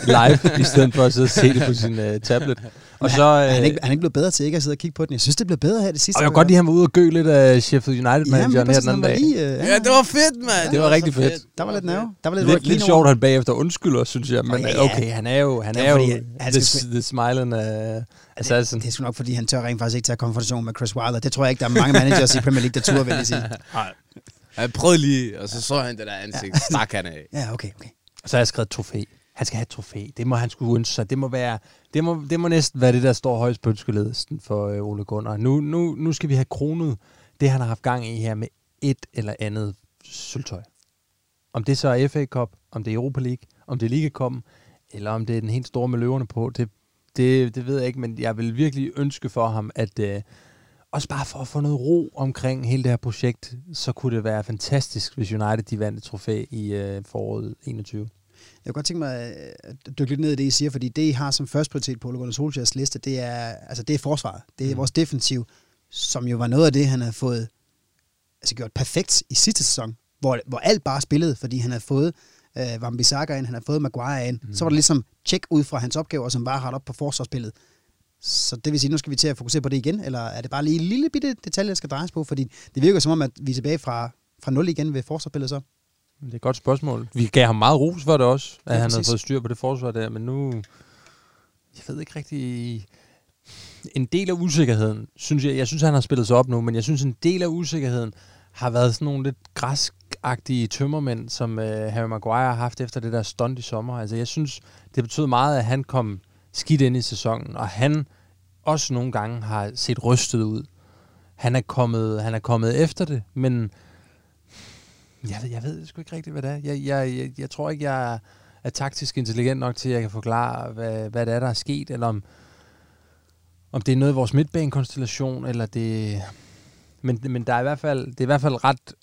live, [laughs] i stedet for at sidde og se det på sin uh, tablet. Og så, han, er han, ikke, han er ikke blevet bedre til ikke at sidde og kigge på den. Jeg synes, det blev bedre her det sidste. Og jeg var godt lige, at han var ude og gø lidt af Sheffield United-manageren her den anden dag. Lige, uh, ja, det var fedt, mand. Det, det var, var rigtig fedt. fedt. Der var lidt nerve. Der var lidt, lidt, lidt sjovt, at han bagefter undskylder, synes jeg. Men okay, okay han er jo, han er jo the, the smiling uh, assassin. Det, det er sgu nok, fordi han tør rent faktisk ikke tage konfrontation med Chris Wilder. Det tror jeg ikke, der er mange managers i Premier League, der turde, vil jeg sige. Han prøvede lige, og så så han det der ansigt. Ja. Stak han af. Ja, okay, okay. Og så har jeg skrevet trofæ. Han skal have et trofæ. Det må han skulle ønske sig. Det må, være, det må, det må næsten være det, der står højst på ønskeledelsen for øh, Ole Gunnar. Nu, nu, nu skal vi have kronet det, han har haft gang i her med et eller andet sølvtøj. Om det så er FA Cup, om det er Europa League, om det er Liga Cup, eller om det er den helt store med løverne på, det, det, det ved jeg ikke, men jeg vil virkelig ønske for ham, at, øh, også bare for at få noget ro omkring hele det her projekt, så kunne det være fantastisk, hvis United de vandt et trofæ i øh, foråret 21. Jeg kunne godt tænke mig at dykke lidt ned i det, I siger, fordi det, I har som første prioritet på Ole Gunnar Solskjaers liste, det er, altså det er forsvaret. Det er mm. vores defensiv, som jo var noget af det, han havde fået altså gjort perfekt i sidste sæson, hvor, hvor alt bare spillede, fordi han havde fået øh, Van Bissaka ind, han havde fået Maguire ind. Mm. Så var det ligesom tjek ud fra hans opgaver, som bare har op på forsvarsspillet. Så det vil sige, nu skal vi til at fokusere på det igen, eller er det bare lige en lille bitte detalje, der skal drejes på? Fordi det virker som om, at vi er tilbage fra, fra 0 igen ved forsvarsspillet så. Det er et godt spørgsmål. Vi gav ham meget ros for det også, at ja, han havde fået styr på det forsvar der, men nu... Jeg ved ikke rigtig... En del af usikkerheden, synes jeg, jeg synes, han har spillet sig op nu, men jeg synes, en del af usikkerheden har været sådan nogle lidt græskagtige tømmermænd, som øh, Harry Maguire har haft efter det der stunt i sommer. Altså, jeg synes, det betød meget, at han kom skidt ind i sæsonen, og han også nogle gange har set rystet ud. Han er kommet, han er kommet efter det, men jeg ved, jeg ved sgu ikke rigtigt, hvad det er. Jeg, jeg, jeg, jeg tror ikke, jeg er, er taktisk intelligent nok til, at jeg kan forklare, hvad, hvad det er, der er sket, eller om, om det er noget i vores midtbanekonstellation, eller det... Men, men der er i hvert fald, det er i hvert fald ret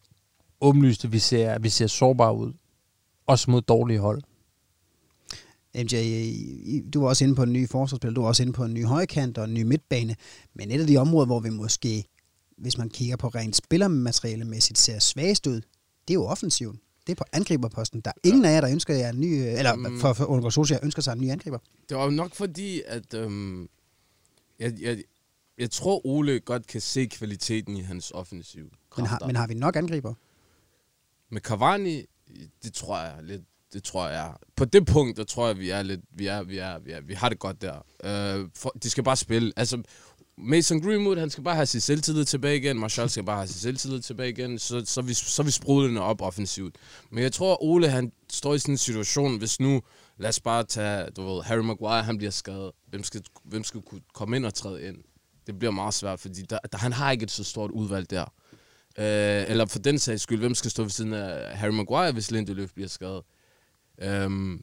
åbenlyst, at vi ser, vi ser sårbare ud. Også mod dårlige hold. MJ, du var også inde på en ny forsvarsspil, du var også inde på en ny højkant og en ny midtbane, men et af de områder, hvor vi måske, hvis man kigger på rent spillermaterialemæssigt, ser svagest ud, det er jo offensiven. Det er på angriberposten. Der er ingen ja. af jer, der ønsker jer en ny, eller um, for, for Ole Solskjaer ønsker sig en ny angriber. Det var nok fordi, at øhm, jeg, jeg, jeg tror, Ole godt kan se kvaliteten i hans offensiv. Men har, men har vi nok angriber? Med Cavani, det tror jeg lidt det tror jeg. På det punkt, der tror jeg, vi er lidt, vi er, vi er, vi, er, vi har det godt der. Uh, for, de skal bare spille. Altså, Mason Greenwood, han skal bare have sin selvtillid tilbage igen. Marshall skal bare have sin selvtillid tilbage igen. Så, så, vi, så vi sprudlende op offensivt. Men jeg tror, Ole, han står i sådan en situation, hvis nu, lad os bare tage, du ved, Harry Maguire, han bliver skadet. Hvem skal, hvem skal kunne komme ind og træde ind? Det bliver meget svært, fordi der, der, han har ikke et så stort udvalg der. Uh, eller for den sags skyld, hvem skal stå ved siden af Harry Maguire, hvis Lindeløf bliver skadet? Øhm,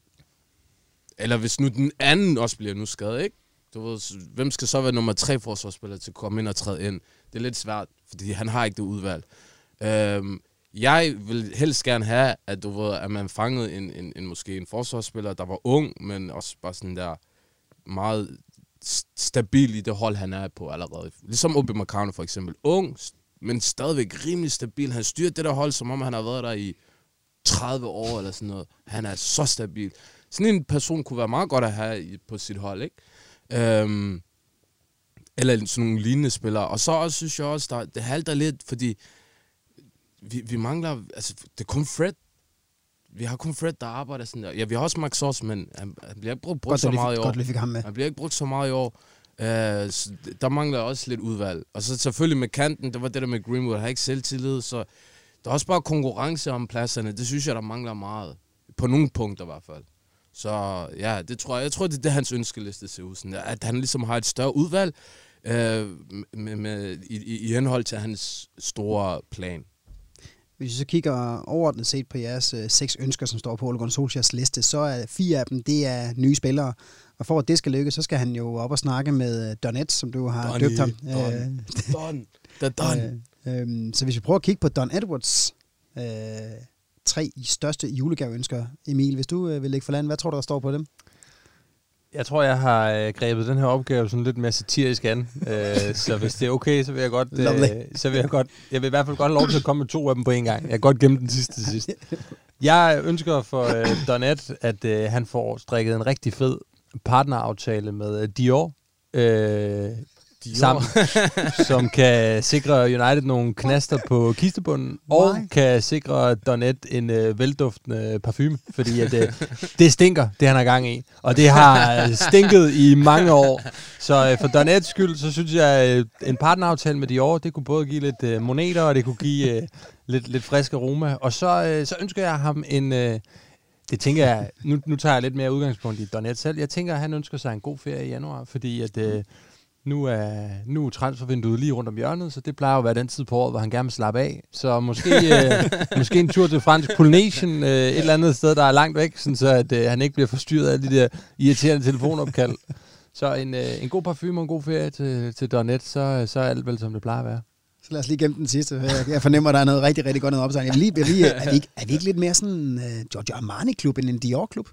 eller hvis nu den anden også bliver nu skadet, ikke? Du ved, hvem skal så være nummer tre forsvarsspiller til at komme ind og træde ind? Det er lidt svært, fordi han har ikke det udvalg. Øhm, jeg vil helst gerne have, at du ved, at man fangede en, en, en, måske en forsvarsspiller, der var ung, men også bare sådan der meget stabil i det hold, han er på allerede. Ligesom Obi Makano for eksempel. Ung, men stadigvæk rimelig stabil. Han styrer det der hold, som om han har været der i 30 år eller sådan noget. Han er så stabil. Sådan en person kunne være meget godt at have på sit hold, ikke? Øhm, eller sådan nogle lignende spillere. Og så også, synes jeg også, der, det halter lidt, fordi vi, vi mangler, altså det er kun Fred. Vi har kun Fred, der arbejder sådan der. Ja, vi har også Max Soss, men han, han bliver ikke brugt, brugt godt, så meget i år. Godt, fik ham med. Han bliver ikke brugt så meget i år. Uh, der mangler også lidt udvalg. Og så selvfølgelig med kanten, det var det der med Greenwood, han har ikke selvtillid, så der er også bare konkurrence om pladserne. Det synes jeg, der mangler meget. På nogle punkter i hvert fald. Så ja, det tror jeg, jeg tror, det er det, hans ønskeliste ser ud. Sådan, at han ligesom har et større udvalg øh, med, med, i, i henhold til hans store plan. Hvis vi så kigger overordnet set på jeres øh, seks ønsker, som står på Ole Gunnar Solskjaers liste, så er fire af dem, det er nye spillere. Og for at det skal lykkes, så skal han jo op og snakke med Donet, som du har Donny, døbt ham. Don, øh, [laughs] Don, the Don. Øh, Øhm, så hvis vi prøver at kigge på Don Edwards øh, tre største julegaveønsker, Emil, hvis du øh, vil lægge for land, hvad tror du, der står på dem? Jeg tror, jeg har øh, grebet den her opgave sådan lidt mere satirisk an. øh, [laughs] så hvis det er okay, så vil jeg godt... Øh, så vil jeg godt... Jeg vil i hvert fald godt have lov til at komme med to af dem på en gang. Jeg kan godt gemme den sidste til sidst. Jeg ønsker for øh, Donet, at øh, han får strikket en rigtig fed partneraftale med øh, Dior. Øh, sammen, [laughs] som kan sikre United nogle knaster på kistebunden, og kan sikre Donet en øh, velduftende parfume, fordi at, øh, det stinker, det han har gang i. Og det har stinket i mange år. Så øh, for Donets skyld, så synes jeg, øh, en partneraftale med Dior, det kunne både give lidt øh, moneter, og det kunne give øh, lidt, lidt frisk aroma. Og så, øh, så ønsker jeg ham en... Øh, det tænker jeg, nu, nu tager jeg lidt mere udgangspunkt i Donet selv. Jeg tænker, at han ønsker sig en god ferie i januar, fordi at, øh, nu er, nu er transfervinduet lige rundt om hjørnet, så det plejer at være den tid på året, hvor han gerne vil slappe af. Så måske, [laughs] øh, måske en tur til fransk Polynesian, øh, et eller andet sted, der er langt væk, sådan så at, øh, han ikke bliver forstyrret af de der irriterende telefonopkald. Så en, øh, en god parfume og en god ferie til, til Donnet, så, så er alt vel, som det plejer at være. Så lad os lige gemme den sidste. Jeg, jeg fornemmer, at der er noget rigtig, rigtig godt noget opsejling. Jeg vil lige, jeg vil lige, er, vi ikke, er vi ikke lidt mere sådan en uh, Giorgio Armani-klub end en Dior-klub?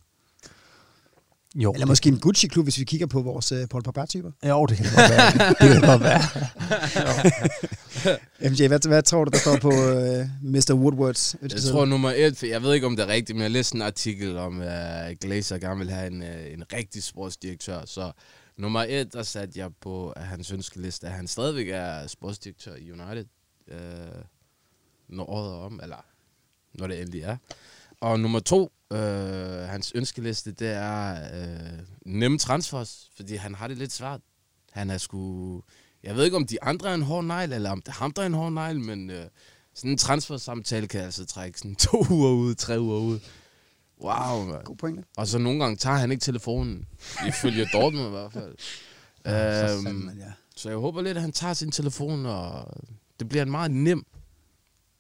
Jo, Eller måske en Gucci-klub, hvis vi kigger på vores uh, Paul Pogba-typer? det, jo, det kan godt være. [laughs] det kan godt være. [laughs] [laughs] MJ, hvad, hvad tror du, der står på uh, Mr. Woodwards Jeg tror nummer et, for jeg ved ikke om det er rigtigt, men jeg læste en artikel om, at Glazer gerne vil have en, øh, en rigtig sportsdirektør. Så nummer et, der satte jeg på at hans ønskeliste, at han stadigvæk er sportsdirektør i United, øh, når året er om, eller når det endelig er. Og nummer to, øh, hans ønskeliste, det er øh, nemme transfers, fordi han har det lidt svært. Han er sgu... Jeg ved ikke, om de andre er en hård negl, eller om det er ham, der er en hård negl, men øh, sådan en transfersamtale kan altså trække sådan to [laughs] uger ud, tre uger ud. Wow, man. God pointe. Og så nogle gange tager han ikke telefonen. Ifølge Dortmund i hvert fald. [laughs] For Øhm, fanden, ja. så jeg håber lidt, at han tager sin telefon, og det bliver en meget nem,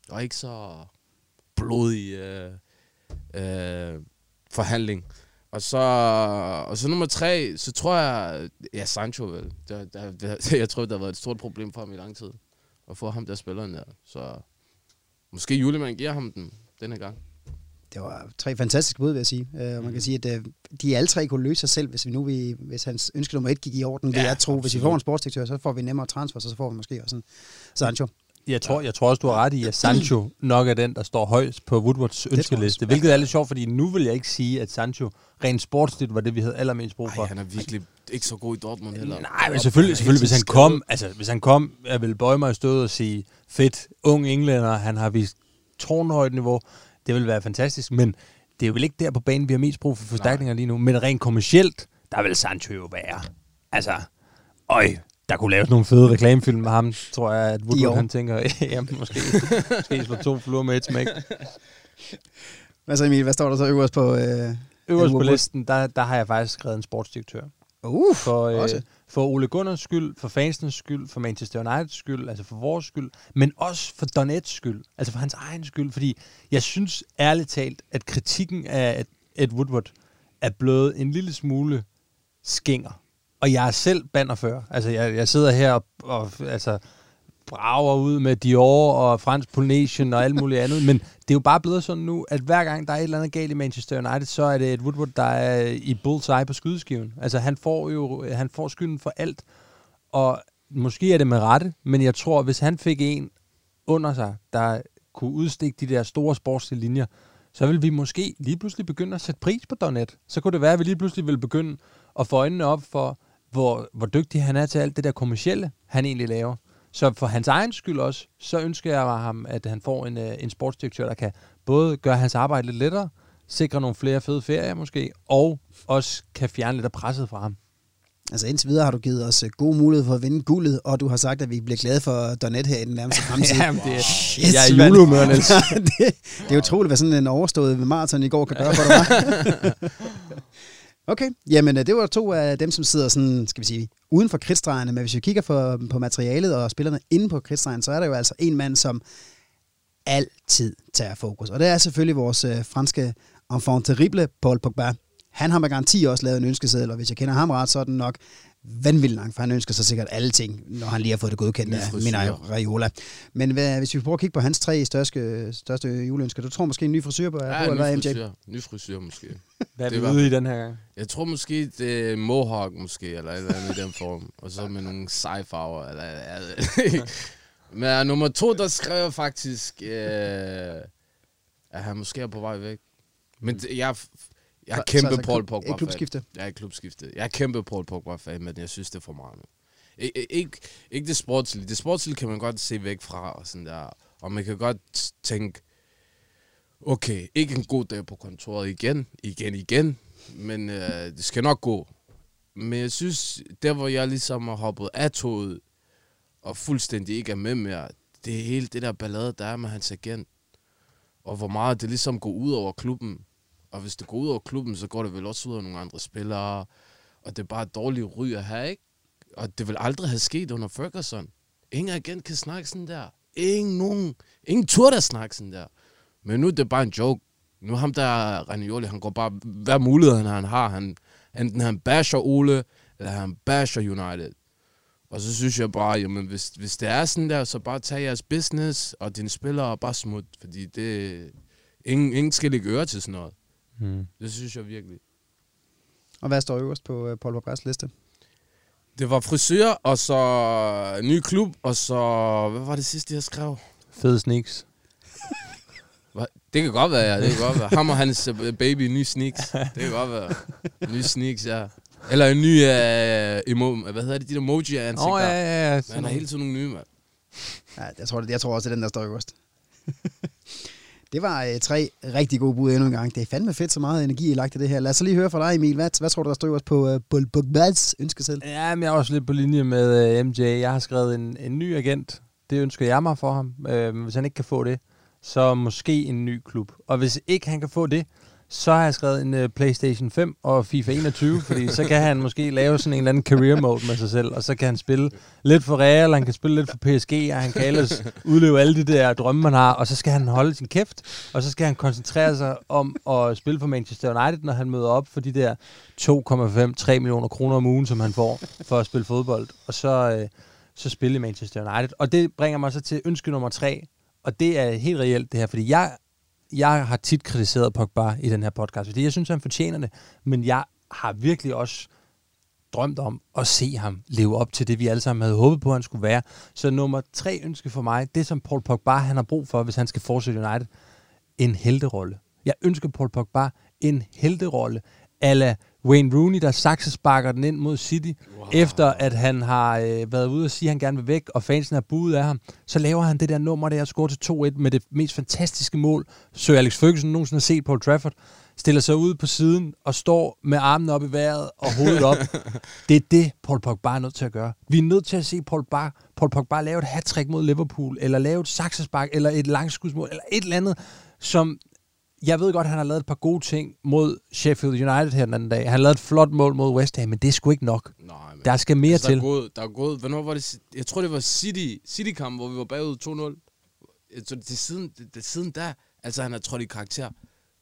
og ikke så blodig øh, øh, forhandling. Og så, og så nummer tre, så tror jeg, ja, Sancho vel. Det, det, det, [laughs] jeg tror, det har været et stort problem for ham i lang tid. At få ham der spilleren der. Så måske Julemand giver ham den denne gang. Det var tre fantastiske bud, vil jeg sige. Uh, man Mhm. kan sige, at uh, de alle tre kunne løse sig selv, hvis vi nu vi, hvis hans ønske nummer et gik i orden. Det Ja, jeg tror, hvis vi får en sportsdirektør, så får vi nemmere transfer, så får vi måske også en Sancho. Jeg tror, jeg tror også, du har ret i, at Sancho nok er den, der står højst på Woodwards ønskeliste. Hvilket er lidt sjovt, fordi nu vil jeg ikke sige, at Sancho rent sportsligt var det, vi havde allermest brug for. Ej, han er virkelig ikke så god i Dortmund heller. Nej, men selvfølgelig, selvfølgelig hvis han kom, altså hvis han kom, jeg vil bøje mig i stødet og sige, fedt, ung englænder, han har vist tårnhøjt niveau, det vil være fantastisk, men det er jo vel ikke der på banen, vi har mest brug for forstærkninger lige nu, men rent kommercielt, der vil Sancho jo være, altså, øj, der kunne laves nogle fede reklamefilm med ham, tror jeg, at Woodward Dior. han tænker, [laughs] jamen måske, måske slå to fluer med et smæk. [laughs] Hvad så Emil, hvad står der så øverst på... Uh, Øverst på listen, der, der har jeg faktisk skrevet en sportsdirektør. uh, For, øh, også. for Ole Gunners skyld, for fansenes skyld, for Manchester Uniteds skyld, altså for vores skyld, men også for Donets skyld, altså for hans egen skyld, fordi jeg synes ærligt talt, at kritikken af Ed Woodward er blevet en lille smule skænger. Og jeg er selv bannerfører. Altså, jeg, jeg sidder her og, og altså, brager ud med Dior og fransk Polynesian og alt muligt andet, men det er jo bare blevet sådan nu, at hver gang der er et eller andet galt i Manchester United, så er det et Woodward, der er i bullseye på skydeskiven. Altså han får jo han får skylden for alt, og måske er det med rette, men jeg tror, hvis han fik en under sig, der kunne udstikke de der store sportslige linjer, så vil vi måske lige pludselig begynde at sætte pris på Donet. Så kunne det være, at vi lige pludselig vil begynde at få øjnene op for, hvor, hvor dygtig han er til alt det der kommercielle, han egentlig laver. Så for hans egen skyld også, så ønsker jeg ham, at han får en, øh, en sportsdirektør, der kan både gøre hans arbejde lidt lettere, sikre nogle flere fede ferier måske, og også kan fjerne lidt af presset fra ham. Altså indtil videre har du givet os øh, god mulighed for at vinde guldet, og du har sagt, at vi bliver glade for Donet her i den nærmeste [laughs] fremtid. Jamen, det er, Shit, jeg er julehumør, [laughs] Niels. det, det er utroligt, hvad sådan en overstået maraton i går kan gøre for dig. [laughs] okay, jamen øh, det var to af dem, som sidder sådan, skal vi sige, uden for kridtstregerne, men hvis vi kigger for, på materialet og spillerne inde på kridtstregen, så er der jo altså en mand, som altid tager fokus. Og det er selvfølgelig vores øh, franske enfant terrible, Paul Pogba. Han har med garanti også lavet en ønskeseddel, og hvis jeg kender ham ret, så er den nok vanvittigt lang, for han ønsker sig sikkert alle ting, når han lige har fået det godkendt af. Mina Raiola. Men hvad, hvis vi prøver at kigge på hans tre største, største juleønsker, du tror måske en ny frisyr på, Ja, ja, eller ny frisyr. Ny frisyr måske. [laughs] Hvad er Det vi ude i den her gang? Jeg tror måske, det er mohawk måske, eller et eller andet i den form. Og så med nogle seje farver. Eller, ikke. [laughs] Men nummer to, der skrev jeg faktisk, uh, at han måske er på vej væk. Men det- jeg, jeg er kæmpe så altså Paul Pogba et klubskifte. Jeg er klubskifte. Jeg er kæmpe Paul Pogba-fan, men jeg synes, det er for meget nu. Ik- ik- ikke, ikke det sportslige. Det sportslige kan man godt se væk fra, og sådan der. Og man kan godt tænke, okay, ikke en god dag på kontoret igen, igen, igen, men øh, det skal nok gå. Men jeg synes, der hvor jeg ligesom har hoppet af toget, og fuldstændig ikke er med mere, det er hele det der ballade, der er med hans agent. Og hvor meget det ligesom går ud over klubben. Og hvis det går ud over klubben, så går det vel også ud over nogle andre spillere. Og det er bare et dårligt ry at have, ikke? Og det vil aldrig have sket under Ferguson. Ingen agent kan snakke sådan der. Ingen nogen. Ingen tur der snakke sådan der. Men nu er det bare en joke. Nu er ham der, Ranioli, han går bare, hvad mulighed han, han har. Han, enten han basher Ole, eller han basher United. Og så synes jeg bare, jamen hvis, hvis det er sådan der, så bare tag jeres business og dine spillere og bare smut. Fordi det, ingen, ingen skal lægge øre til sådan noget. Hmm. Det synes jeg virkelig. Og hvad står øverst på uh, Paul Pogba's liste? Det var frisør, og så ny klub, og så... Hvad var det sidste, jeg skrev? Fede sneaks. [laughs] Det kan godt være, ja. Det kan godt være. Ham og hans øh, baby, ny sneaks. Det kan godt være. Nye sneaks, ja. Eller en ny uh, emo, hvad hedder det, de der emoji ansigter. Åh, oh, ja, ja, ja. Man har hele tiden nogle nye, mand. Ja, jeg tror, det, jeg tror også, det er den, der står øverst. [laughs] det var øh, tre rigtig gode bud endnu en gang. Det er fandme fedt, så meget energi I lagt i det her. Lad os så lige høre fra dig, Emil. Hvad, hvad tror du, der står os på øh, Paul Pogba's ønskeseddel? Ja, men jeg er også lidt på linje med øh, MJ. Jeg har skrevet en, en ny agent. Det ønsker jeg mig for ham. Øh, hvis han ikke kan få det, så måske en ny klub. Og hvis ikke han kan få det, så har jeg skrevet en uh, PlayStation 5 og FIFA 21, fordi så kan han måske lave sådan en eller anden career mode med sig selv, og så kan han spille lidt for Real, han kan spille lidt for PSG, og han kan ellers udleve alle de der drømme, man har, og så skal han holde sin kæft, og så skal han koncentrere sig om at spille for Manchester United, når han møder op for de der 2,5-3 millioner kroner om ugen, som han får for at spille fodbold, og så, uh, så spille i Manchester United. Og det bringer mig så til ønske nummer tre, og det er helt reelt det her, fordi jeg jeg har tit kritiseret Pogba i den her podcast, fordi jeg synes, han fortjener det, men jeg har virkelig også drømt om at se ham leve op til det, vi alle sammen havde håbet på, han skulle være. Så nummer tre ønske for mig, det som Paul Pogba han har brug for, hvis han skal fortsætte United, en helterolle. Jeg ønsker Paul Pogba en helterolle, ala Wayne Rooney, der saksesparker den ind mod City, wow. efter at han har øh, været ude og sige, at han gerne vil væk, og fansen er buet af ham. Så laver han det der nummer der, scorer til 2-1 med det mest fantastiske mål, Sir Alex Ferguson nogensinde har set på Trafford, stiller sig ud på siden og står med armene op i vejret og hovedet op. [laughs] det er det, Paul Pogba er nødt til at gøre. Vi er nødt til at se Paul Pogba, Paul Pogba lave et hat mod Liverpool, eller lave et saksespark, eller et langskudsmål, eller et eller andet, som jeg ved godt, at han har lavet et par gode ting mod Sheffield United her den anden dag. Han har lavet et flot mål mod West Ham, men det er sgu ikke nok. Nej, men Der skal mere altså, til. Der er, gået, der er gået, hvornår var det? Jeg tror, det var City, City-kamp, hvor vi var bagud 2-0. Så det, er siden, det, det, er siden da, altså han har trådt i karakter.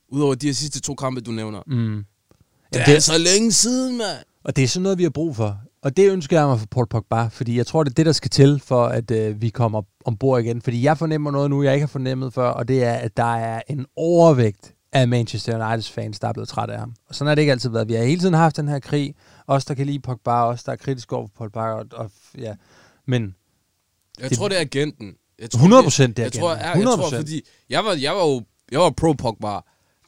Udover de her sidste to kampe, du nævner. Mm. Det Ja, er det, så længe siden, mand. og det er sådan noget, vi har brug for. Og det ønsker jeg mig for Paul Pogba, fordi jeg tror, det er det, der skal til, for at øh, vi kommer ombord igen. Fordi jeg fornemmer noget nu, jeg ikke har fornemmet før, og det er, at der er en overvægt af Manchester Uniteds fans, der er blevet træt af ham. Og sådan har det ikke altid været. Vi har hele tiden haft den her krig. Os, der kan lide Pogba, os, der er kritisk over for Pogba. Og, og, ja. Men Jeg Det- tror, det er agenten. Jeg tror, 100 procent det er jeg tror, agenten. jeg, jeg 100%. tror, fordi jeg var, jeg var jo jeg var pro Pogba.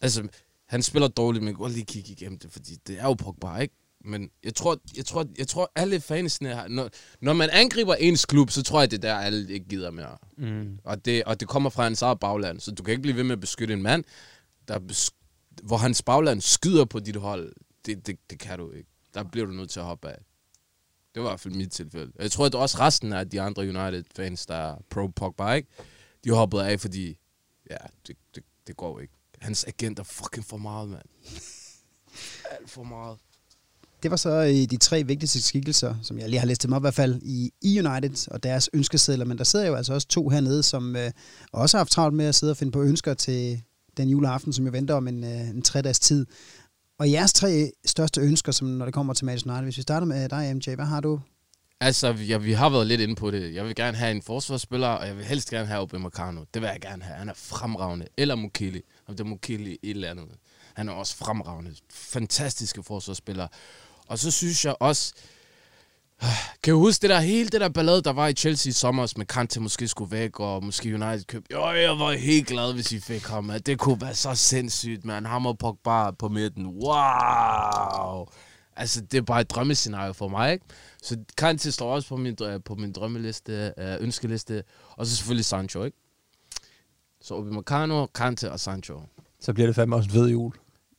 Altså, han spiller dårligt, men jeg kan godt lige kigge igennem det, fordi det er jo Pogba, ikke? Men jeg tror, jeg tror, jeg tror alle fansene har, når, når man angriber ens klub, så tror jeg, det er der, alle ikke gider mere. mm, Og det, og det kommer fra hans eget bagland, så du kan ikke blive ved med at beskytte en mand, der bes- hvor hans bagland skyder på dit hold. Det, det, det kan du ikke. Der bliver du nødt til at hoppe af. Det var i hvert fald mit tilfælde. Jeg tror, at også resten af de andre United-fans, der er pro Pogba, ikke? de har hoppet af, fordi ja, det, det, det går ikke. Hans agent er fucking for meget, mand. [laughs] Alt for meget. Det var så øh, de tre vigtigste skikkelser, som jeg lige har læst dem op i hvert fald, i, i United og deres ønskesedler. Men der sidder jo altså også to hernede, som øh, også har haft travlt med at sidde og finde på ønsker til den juleaften, som jo venter om en, øh, en tre dages tid. Og jeres tre største ønsker, som når det kommer til Manchester United, hvis vi starter med dig, MJ, hvad har du? Altså, ja, vi har været lidt inde på det. Jeg vil gerne have en forsvarsspiller, og jeg vil helst gerne have Upamecano. Det vil jeg gerne have. Han er fremragende. Eller Mukili. Om det er Mukili et eller andet. Han er også fremragende. Fantastiske forsvarsspillere. Og så synes jeg også... [sighs] Kan du huske det der, hele det der ballade, der var i Chelsea i sommer, med Kante måske skulle væk, og måske United købte... Jo, jeg var helt glad, hvis I fik ham. man. det kunne være så sindssygt, man. Ham og Pogba på midten. Wow! Altså, det er bare et drømmescenario for mig, ikke? Så Kante står også på min, på min drømmeliste, øh, ønskeliste. Og så selvfølgelig Sancho, ikke? Så Obi Meccano, Kante og Sancho. så bliver det fandme også en fed jul.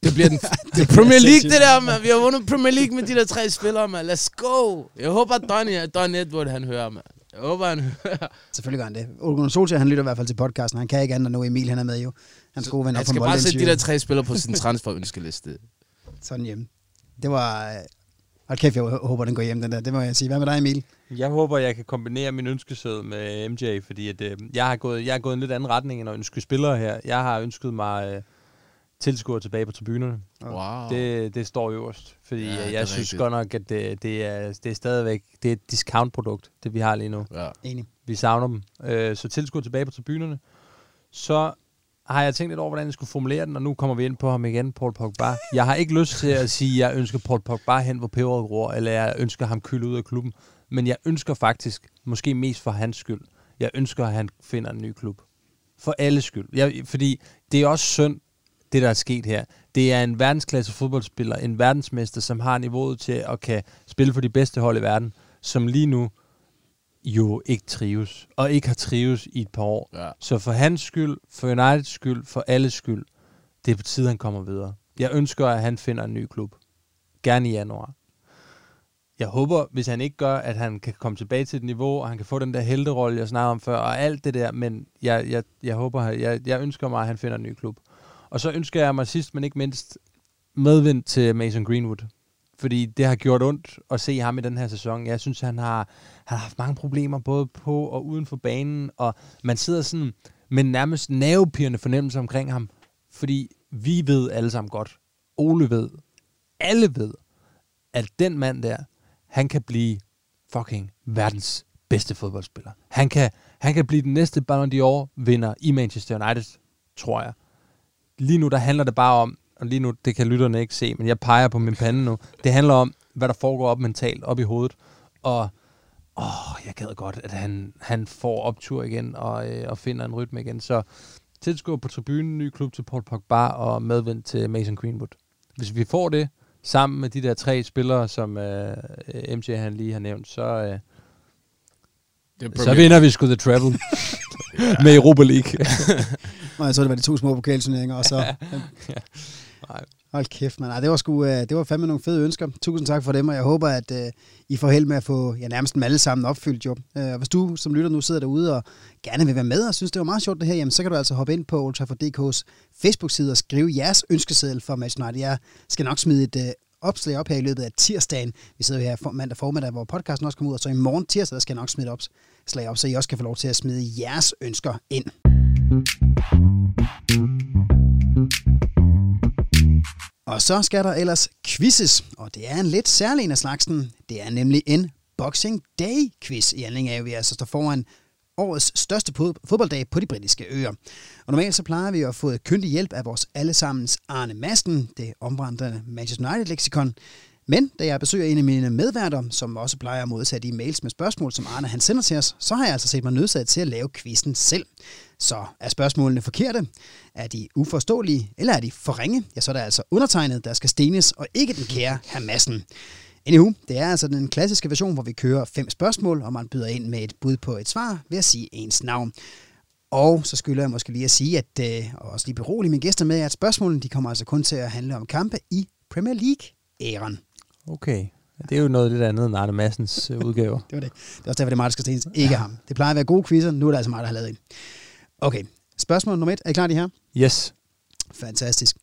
Det bliver den, [laughs] det er Premier League, det der, man. Vi har vundet Premier League med de der tre spillere, man. Let's go. Jeg håber, at Donny, Don Edward, han hører, man. Jeg håber, han hører. Selvfølgelig gør han det. Ole Gunnar Solskjaer, han lytter i hvert fald til podcasten. Han kan ikke andet, når nu Emil han er med jo. Hans gode ven op Han skal bare sætte de der tre spillere på sin [laughs] transferønskeliste. Sådan hjem. Det var... øh, Hold kæft, jeg håber, den går hjem, den der. Det må jeg sige. Hvad med dig, Emil? Jeg håber, jeg kan kombinere min ønskesød med MJ, fordi at, øh, jeg, har gået, jeg har gået en lidt anden retning end at ønske spillere her. Jeg har ønsket mig øh, tilskuere tilbage på tribunerne. Wow. Det, det står øverst, fordi Ja, jeg synes rigtigt. godt nok, at det, det, er, det er stadigvæk det er et discount-produkt, det vi har lige nu. Ja. Enig. Vi savner dem. Øh, så tilskuer tilbage på tribunerne. Så har jeg tænkt lidt over, hvordan jeg skulle formulere den, og nu kommer vi ind på ham igen, Paul Pogba. Jeg har ikke lyst til at sige, at jeg ønsker Paul Pogba hen, hvor peberet gror, eller jeg ønsker ham kyldet ud af klubben. Men jeg ønsker faktisk, måske mest for hans skyld, jeg ønsker, at han finder en ny klub. For alle skyld. Jeg, fordi det er også synd, det der er sket her. Det er en verdensklasse fodboldspiller, en verdensmester, som har niveauet til at kan spille for de bedste hold i verden, som lige nu jo ikke trives, og ikke har trives i et par år. Ja. Så for hans skyld, for Uniteds skyld, for alles skyld, det er på tide, han kommer videre. Jeg ønsker, at han finder en ny klub. Gerne i januar. Jeg håber, hvis han ikke gør, at han kan komme tilbage til et niveau, og han kan få den der helterolle, jeg snakkede om før, og alt det der, men jeg, jeg, jeg håber, jeg, jeg ønsker mig, at han finder en ny klub. Og så ønsker jeg mig sidst, men ikke mindst, medvind til Mason Greenwood. Fordi det har gjort ondt at se ham i den her sæson. Jeg synes, han har, han har haft mange problemer, både på og uden for banen, og man sidder sådan med nærmest nervepirrende fornemmelse omkring ham. Fordi vi ved alle sammen godt, Ole ved, alle ved, at den mand der, han kan blive fucking verdens bedste fodboldspiller. Han kan, han kan blive den næste Ballon d'Or vinder i Manchester United, tror jeg. Lige nu, der handler det bare om, og lige nu, det kan lytterne ikke se, men jeg peger på min pande nu. Det handler om, hvad der foregår op mentalt, op i hovedet. Og åh, jeg gad godt, at han, han får optur igen og, øh, og finder en rytme igen. Så tilskuer på tribunen, ny klub til Paul Pogba og medvind til Mason Greenwood. Hvis vi får det, sammen med de der tre spillere, som øh, MJ han lige har nævnt, så, øh, det så vinder vi sgu The Travel [laughs] med Europa League. [laughs] Jeg så det var de to små pokalturneringer, og så... [laughs] Nej. Hold kæft, man. Ej, det var sgu, øh, det var fandme nogle fede ønsker. Tusind tak for dem, og jeg håber, at øh, I får held med at få ja, nærmest dem alle sammen opfyldt. Jo. Øh, og hvis du som lytter nu sidder derude og gerne vil være med og synes, det var meget sjovt det her, jamen, så kan du altså hoppe ind på Old Trafford.dk's Facebook-side og skrive jeres ønskeseddel for Match United. Jeg skal nok smide et øh, opslag op her i løbet af tirsdagen. Vi sidder jo her for, mandag formiddag, hvor podcasten også kommer ud, og så i morgen tirsdag, der skal jeg nok smide opslag op, så I også kan få lov til at smide jeres ønsker ind. Og så skal der ellers quizzes, og det er en lidt særlig en af slagsen. Det er nemlig en Boxing Day quiz, i anledning af, at vi altså står foran årets største fodbolddag på de britiske øer. Og normalt så plejer vi at få kyndig hjælp af vores allesammens Arne Madsen, det omvandrende Manchester United-leksikon. Men da jeg besøger en af mine medværter, som også plejer at modtage de mails med spørgsmål, som Arne han sender til os, så har jeg altså set mig nødsaget til at lave quizzen selv. Så er spørgsmålene forkerte? Er de uforståelige? Eller er de for ringe? Ja, så er det altså undertegnet, der skal stenes, og ikke den kære herr Madsen. Anywho, det er altså den klassiske version, hvor vi kører fem spørgsmål, og man byder ind med et bud på et svar ved at sige ens navn. Og så skylder jeg måske lige at sige, at, øh, og også lige berolige mine gæster med, at spørgsmålene de kommer altså kun til at handle om kampe i Premier League-æren. Okay. Det er jo noget lidt andet end Arne Massens øh, udgaver. [laughs] Det var det. Det er også derfor, det er skal stenes, ikke ham. Det plejer at være gode quizzer, nu er det altså mig, der har lavet en. Okay, spørgsmål nummer et. Er I klar, de her? Yes. Fantastisk.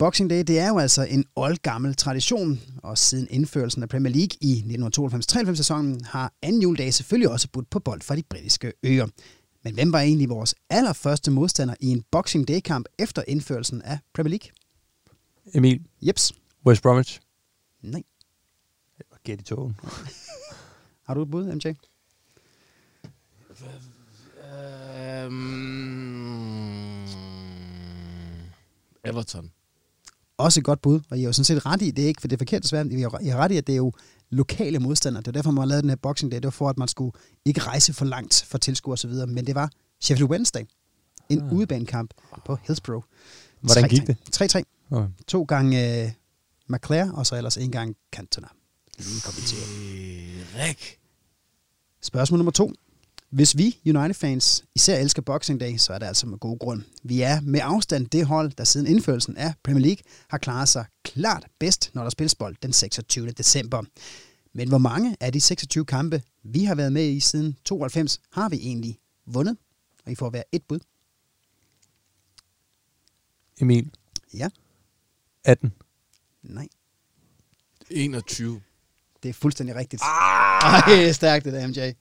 Boxing Day, det er jo altså en oldgammel tradition, og siden indførelsen af Premier League i 1992-93 sæsonen har anden juledag selvfølgelig også budt på bold fra de britiske øer. Men hvem var egentlig vores allerførste modstander i en Boxing Day-kamp efter indførelsen af Premier League? Emil, Jeps. West Bromwich. Nej. Gæt i togen. [laughs] Har du et bud, MJ? Øhm, Everton. Også et godt bud, og I har jo sådan set ret i, det er ikke, for det er forkert desværre, I har I har ret i, at det er jo lokale modstandere. Det er derfor, man har lavet den her Boxing Day. Det var for, at man skulle ikke rejse for langt for tilskuere osv., men det var Sheffield Wednesday. En ah. udebanekamp på Hillsborough. Hvordan gik 3-3. det? 3-3. Okay. To gange uh, McClare, og så ellers en gang Cantona. Lige kommenteret. Erik. Spørgsmål nummer to. Hvis vi United-fans især elsker Boxing Day, så er det altså med god grund. Vi er med afstand det hold, der siden indførelsen af Premier League har klaret sig klart bedst, når der spilles bold den 26. december. Men hvor mange af de 26 kampe, vi har været med i siden 92, har vi egentlig vundet? Og I får hver et bud. Emil, Ja, 18. nej. 21. Det er fuldstændig rigtigt. Ej, stærkt det der, MJ.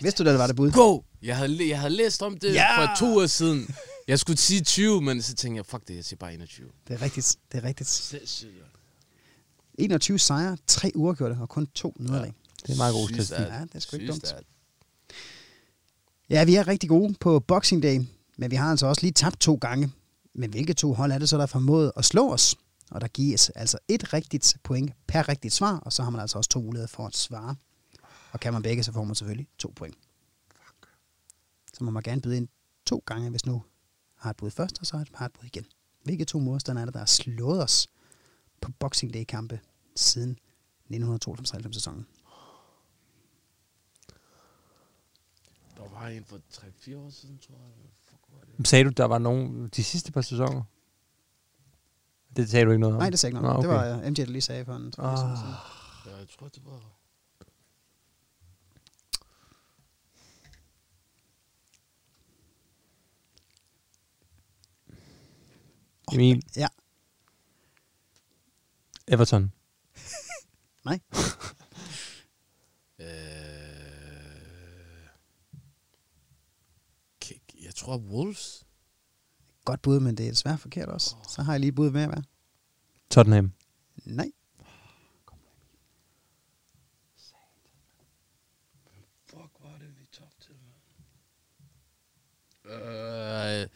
Vidste du, det var det bud? Go! Jeg havde, jeg havde læst om det Ja! ja! for to uger siden. Jeg skulle sige 20, men så tænkte jeg, fuck det, jeg siger bare 21. Det er rigtigt. Det er rigtigt. Sindssygt. 21 sejre, 3 uafgjorte og kun to nederlag. Det er meget god statistik. Ja, det er sgu ikke dumt. Ja, vi er rigtig gode på Boxing Day, men vi har altså også lige tabt to gange. Men hvilke to hold er det så, der formået at slå os? Og der gives altså et rigtigt point per rigtigt svar, og så har man altså også to muligheder for at svare. Og kan man begge, så får man selvfølgelig to point. Så må man gerne byde ind to gange, hvis nu har et bud først, og så har et bud igen. Hvilke to modstandere er det, der har slået os på Boxing Day-kampe siden 1992 sæsonen Der var en for 3-4 år siden, tror jeg. Fuck, det? Sagde du, der var nogen de sidste par sæsoner? Det sagde du ikke noget om? Nej, det sagde ikke noget. Det okay. var uh, MJ, der lige sagde for en tre Ah. oh. siden. Ja, jeg tror, det var... Emil, Ja. Everton. [laughs] Nej. Øh... Jeg tror Wolves. Godt bud, men det er desværre forkert også. Så har jeg lige bud med at være. Tottenham. Nej. Fuck, hvor er det, vi tabte til, Øh...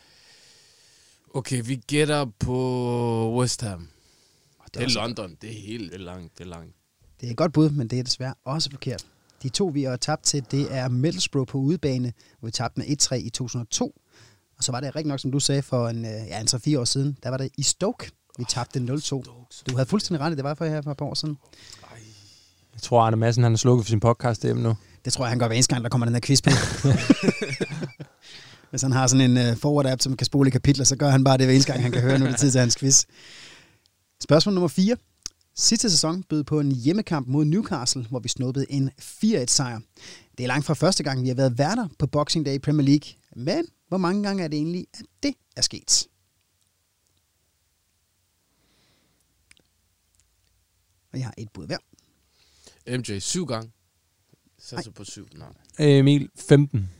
Okay, vi gætter på West Ham. Og Det er også- London. Det er helt det er langt. Det er langt. Det er et godt bud, men det er desværre også forkert. De to, vi har tabt til, det er Middlesbrough på udebane, hvor vi tabte med 1-3 i 2002. Og så var det rigtig nok, som du sagde, for en, øh, ja, en 3-4 år siden, der var det i Stoke, vi tabte 0-2. Du havde fuldstændig ret i, det var for her for et par år siden. Jeg tror, Arne Madsen han har slukket for sin podcast hjemme nu. Det tror jeg, han gør hver eneste gang, der kommer den her quiz på. [laughs] [laughs] Hvis han har sådan en uh, forward-app, som kan spole i kapitler, så gør han bare det hver eneste gang, han kan høre, nu det tid til hans quiz. Spørgsmål nummer 4. Sidste sæson bød på en hjemmekamp mod Newcastle, hvor vi snuppede en 4-1-sejr. Det er langt fra første gang, vi har været værter på Boxing Day i Premier League. Men hvor mange gange er det egentlig, at det er sket? Og jeg har et bud hver. MJ, syv gange. Satser på syv. Nej. Emil, 15.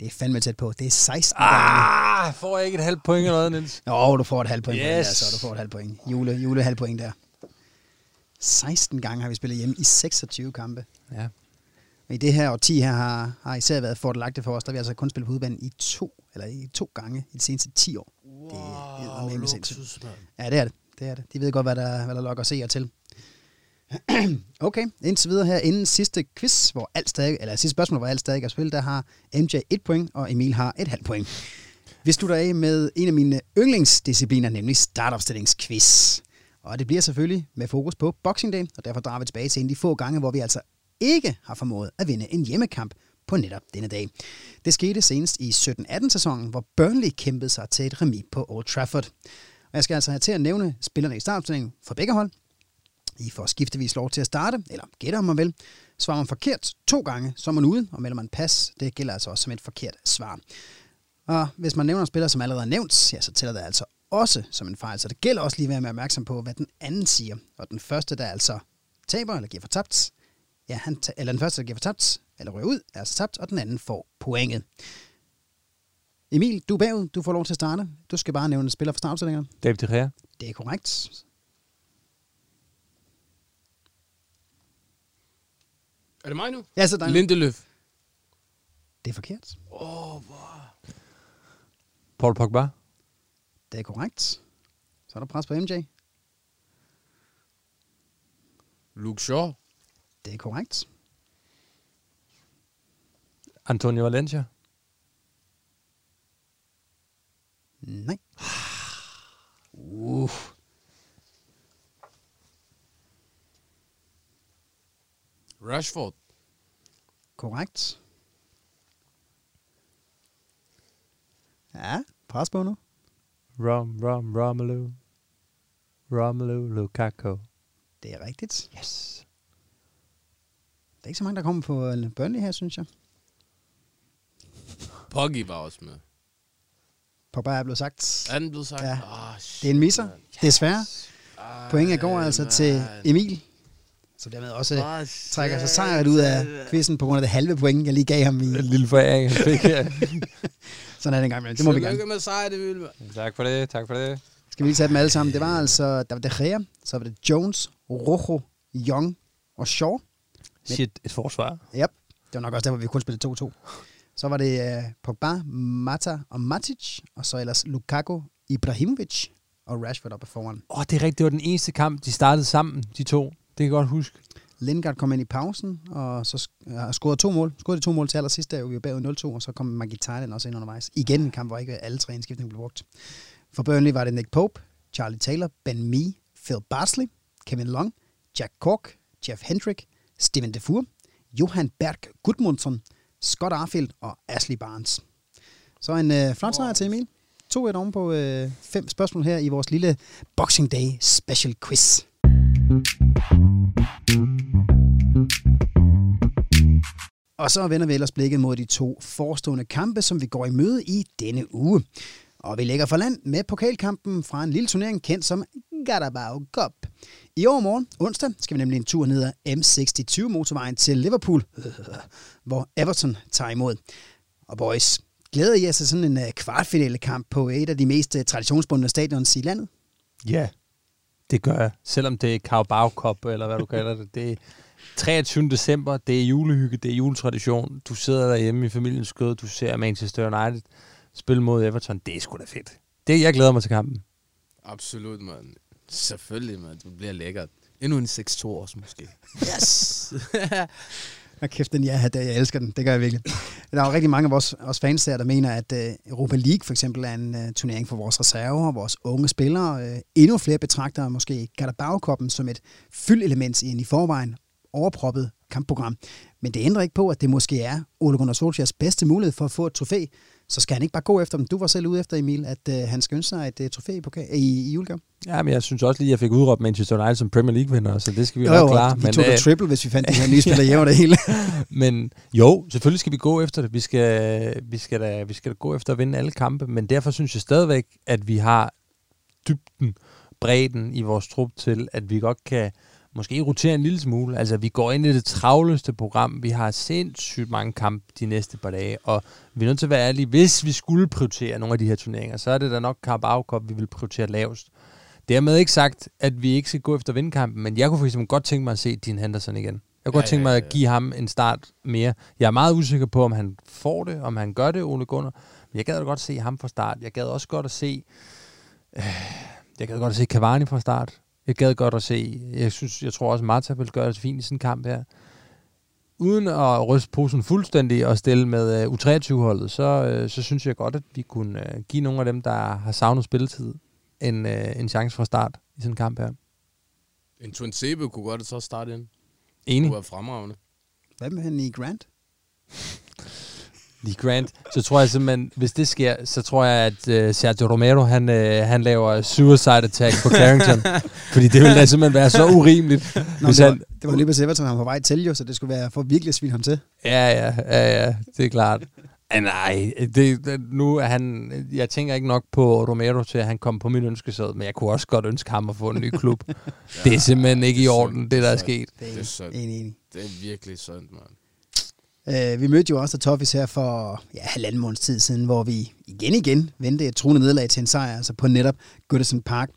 Det er fandme tæt på. Det er 16 gange. Ah, får jeg ikke et halvt point eller noget, Niels? Jo, du får et halvt point yes. der, så du får et halvt point. Jule, jule halvt point der. 16 gange har vi spillet hjemme i 26 kampe. Ja. Og i det her årti her har, har især været fordelagtigt for os, der har vi altså kun spillet på udbanen i to, eller i to gange i de seneste 10 år. det er eddermame sindssygt. luksus, mand. Ja, det er det. det er det. De ved godt, hvad der, hvad der lokker seere til. [clears throat] okay, indtil videre her, inden sidste quiz, hvor alt stadig, eller sidste spørgsmål, hvor alt stadig er spillet, der har MJ et point, og Emil har et halvt point. Vi slutter af med en af mine yndlingsdiscipliner, nemlig startopstillingsquiz. Og det bliver selvfølgelig med fokus på Boxing Day, og derfor drager vi tilbage til en af de få gange, hvor vi altså ikke har formået at vinde en hjemmekamp på netop denne dag. Det skete senest i 17-18 sæsonen, hvor Burnley kæmpede sig til et remis på Old Trafford. Og jeg skal altså have til at nævne spillerne i startopstillingen for begge hold. I får skiftevis lov til at starte, eller gætte om man vil. Svarer man forkert to gange, så er man ude, og melder man pas, det gælder altså også som et forkert svar. Og hvis man nævner en spiller, som allerede er nævnt, ja, så tæller det altså også som en fejl. Så det gælder også lige at være opmærksom på, hvad den anden siger. Og den første, der altså taber eller giver for tabt, ja, han ta- eller den første, der giver for tabt, eller rører ud, er altså tabt, og den anden får pointet. Emil, du er bagud. Du får lov til at starte. Du skal bare nævne en spiller for startopstillingerne. David De Gea. Det er korrekt. Er det mig nu? Ja, så der Lindeløf. Det er forkert. Paul Pogba. Det er korrekt. Så er der pres på MJ. Luke Shaw. Det er korrekt. Antonio Valencia. Nej. [sighs] Uh. Rashford. Korrekt. Ja, pres på nu. Rom, Rom, Romelu. Romelu Lukaku. Det er rigtigt. Yes. Der er ikke så mange, der kommer på øh, Burnley her, synes jeg. Poggi var også med. Pogba er blevet sagt. Er den blevet sagt? Ja. Ah, shit, Det er en misser, mand. desværre. Ej, Pointet går altså mand. til Emil. Så dermed også Ah, trækker sig sejret ud af quizzen på grund af det halve point, jeg lige gav ham i. En lille foræring, han fik her. [laughs] Sådan er det engang. imellem. Det må vi gerne. Tillykke med sejr, det vil. Tak for det, tak for det. Skal vi lige tage dem alle sammen? Det var altså, der var De Gea, så var det Jones, Rojo, Young og Shaw. Shit, et forsvar. Yep. Det var nok også der, hvor vi kun spillede 2-2. Så var det uh, Pogba, Mata og Matic, og så ellers Lukaku, Ibrahimovic og Rashford oppe foran. Åh, oh, det er rigtigt. Det var den eneste kamp, de startede sammen, de to. Det kan jeg godt huske. Lindgaard kom ind i pausen, og så uh, scorede to mål. Scorede de to mål til allersidst, da vi var bagud 0-2, og så kom Mkhitaryan også ind undervejs. Igen en kamp, hvor ikke alle tre indskiftninger blev brugt. For Burnley var det Nick Pope, Charlie Taylor, Ben Mee, Phil Barsley, Kevin Long, Jack Cork, Jeff Hendrick, Steven Defour, Johan Berg Gudmundsson, Scott Arfield og Ashley Barnes. Så en øh, flot sejr til Emil. 2-1 oven på øh, fem spørgsmål her i vores lille Boxing Day Special Quiz. Og så vender vi ellers blikket mod de to forestående kampe, som vi går i møde i denne uge. Og vi lægger for land med pokalkampen fra en lille turnering kendt som Carabao Cup. I år morgen, onsdag, skal vi nemlig en tur ned ad M62 motorvejen til Liverpool, [laughs] hvor Everton tager imod. Og boys, glæder I jer til sådan en øh, kvartfinale kamp på et af de mest øh, traditionsbundne stadions i landet? Ja, det gør jeg. Selvom det er Carabao Cup, eller hvad du kalder det. Det er 23. december, det er julehygge, det er juletradition. Du sidder derhjemme i familiens skød, du ser Manchester United spille mod Everton. Det er sgu da fedt. Det, jeg glæder mig til kampen. Absolut, mand. Selvfølgelig, mand. Det bliver lækkert. Endnu en 6-2 også, måske. Yes! [laughs] Og kæft, den jeg der, jeg elsker den. Det gør jeg virkelig. Der er jo rigtig mange af vores, vores fans der, der mener, at uh, Europa League for eksempel er en uh, turnering for vores reserver, vores unge spillere. Uh, endnu flere betragter måske Carabao som et fyldelement i en i forvejen overproppet kampprogram. Men det ændrer ikke på, at det måske er Ole Gunnar Solskjaers bedste mulighed for at få et trofæ. Så skal han ikke bare gå efter dem. Du var selv ude efter, Emil, at uh, han skal ønske sig et uh, trofæ i, poka- i, i julegave. Ja, men jeg synes også lige, at jeg fik udråbt Manchester United som Premier League-vinder, så det skal vi Jo, nok klare. vi tog øh, triple, hvis vi fandt de her nye [laughs] spillere hjemme det hele. [laughs] men jo, selvfølgelig skal vi gå efter det. Vi skal, vi, skal da, vi skal da gå efter at vinde alle kampe, men derfor synes jeg stadigvæk, at vi har dybden, bredden i vores trup til, at vi godt kan måske rotere en lille smule. Altså, vi går ind i det travleste program. Vi har sindssygt mange kampe de næste par dage, og vi er nødt til at være ærlige. Hvis vi skulle prioritere nogle af de her turneringer, så er det da nok Carabao Cup, vi vil prioritere lavest. Dermed ikke sagt, at vi ikke skal gå efter vindkampen, men jeg kunne for eksempel godt tænke mig at se Dean Henderson igen. Jeg kunne Ja, godt tænke mig at give ham en start mere. Jeg er meget usikker på, om han får det, om han gør det, Ole Gunnar. Men jeg gad da godt se ham fra start. Jeg gad også godt at se... Øh, jeg gad godt at se Cavani fra start. Jeg gad godt at se... Jeg, synes, jeg tror også, Marta vil gøre det fint i sådan en kamp her. Uden at ryste posen fuldstændig og stille med uh, U23-holdet, så, øh, så synes jeg godt, at vi kunne øh, give nogle af dem, der har savnet spilletid, en, en chance fra start i sådan en kamp her. en Twin Sebe kunne godt så starte ind. Det Enig? kunne være fremragende. Hvad med han i Grant? Lee Grant, så tror jeg simpelthen, hvis det sker, så tror jeg, at uh, Sergio Romero, han, uh, han laver suicide attack på Carrington. [laughs] fordi det ville da simpelthen være så urimeligt. Nå, hvis det, var, han, det var lige på Everton, han var på vej til jo, så det skulle være for virkelig at svine ham til. ja, ja, ja, ja, det er klart. Ah, nej, det, det, nu er han, jeg tænker ikke nok på Romero til, at han kom på min ønskesæd, men jeg kunne også godt ønske ham at få en ny klub. [laughs] det er simpelthen ikke i orden, det der er sket. Det Det er synd. enig, enig. Det er virkelig synd, mand. Uh, vi mødte jo også Toffis her for ja, halvanden måneds tid siden, hvor vi igen igen vendte et truende nederlag til en sejr, altså på netop Goodison Park.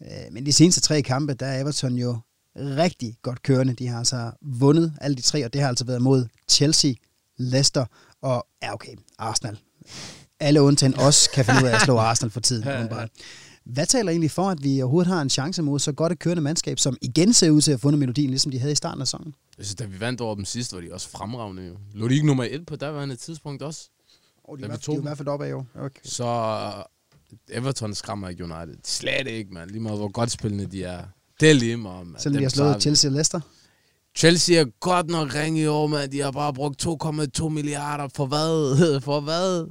Uh, men de seneste tre kampe, der er Everton jo rigtig godt kørende. De har altså vundet alle de tre, og det har altså været mod Chelsea, Leicester og, ja okay, Arsenal. Alle undtagen os kan finde ud af at slå Arsenal for tiden. [laughs] åbenbart. Hvad taler egentlig for, at vi overhovedet har en chance mod så godt et kørende mandskab, som igen ser ud til at have fundet melodien, ligesom de havde i starten af sæsonen? Jeg synes, da vi vandt over dem sidst, var de også fremragende. Jo. Lå de ikke nummer et på daværende tidspunkt også? Oh, de, er, tog de er i hvert fald oppe af år. Okay. Så øh, Everton skræmmer ikke United. Slet ikke, mand. Lige meget hvor godt spillende de er. Det er lige meget, mand. Selvom vi har slået Chelsea og Leicester. Chelsea er godt nok ringe i år, mand. De har bare brugt 2,2 milliarder. For hvad? [laughs] For hvad?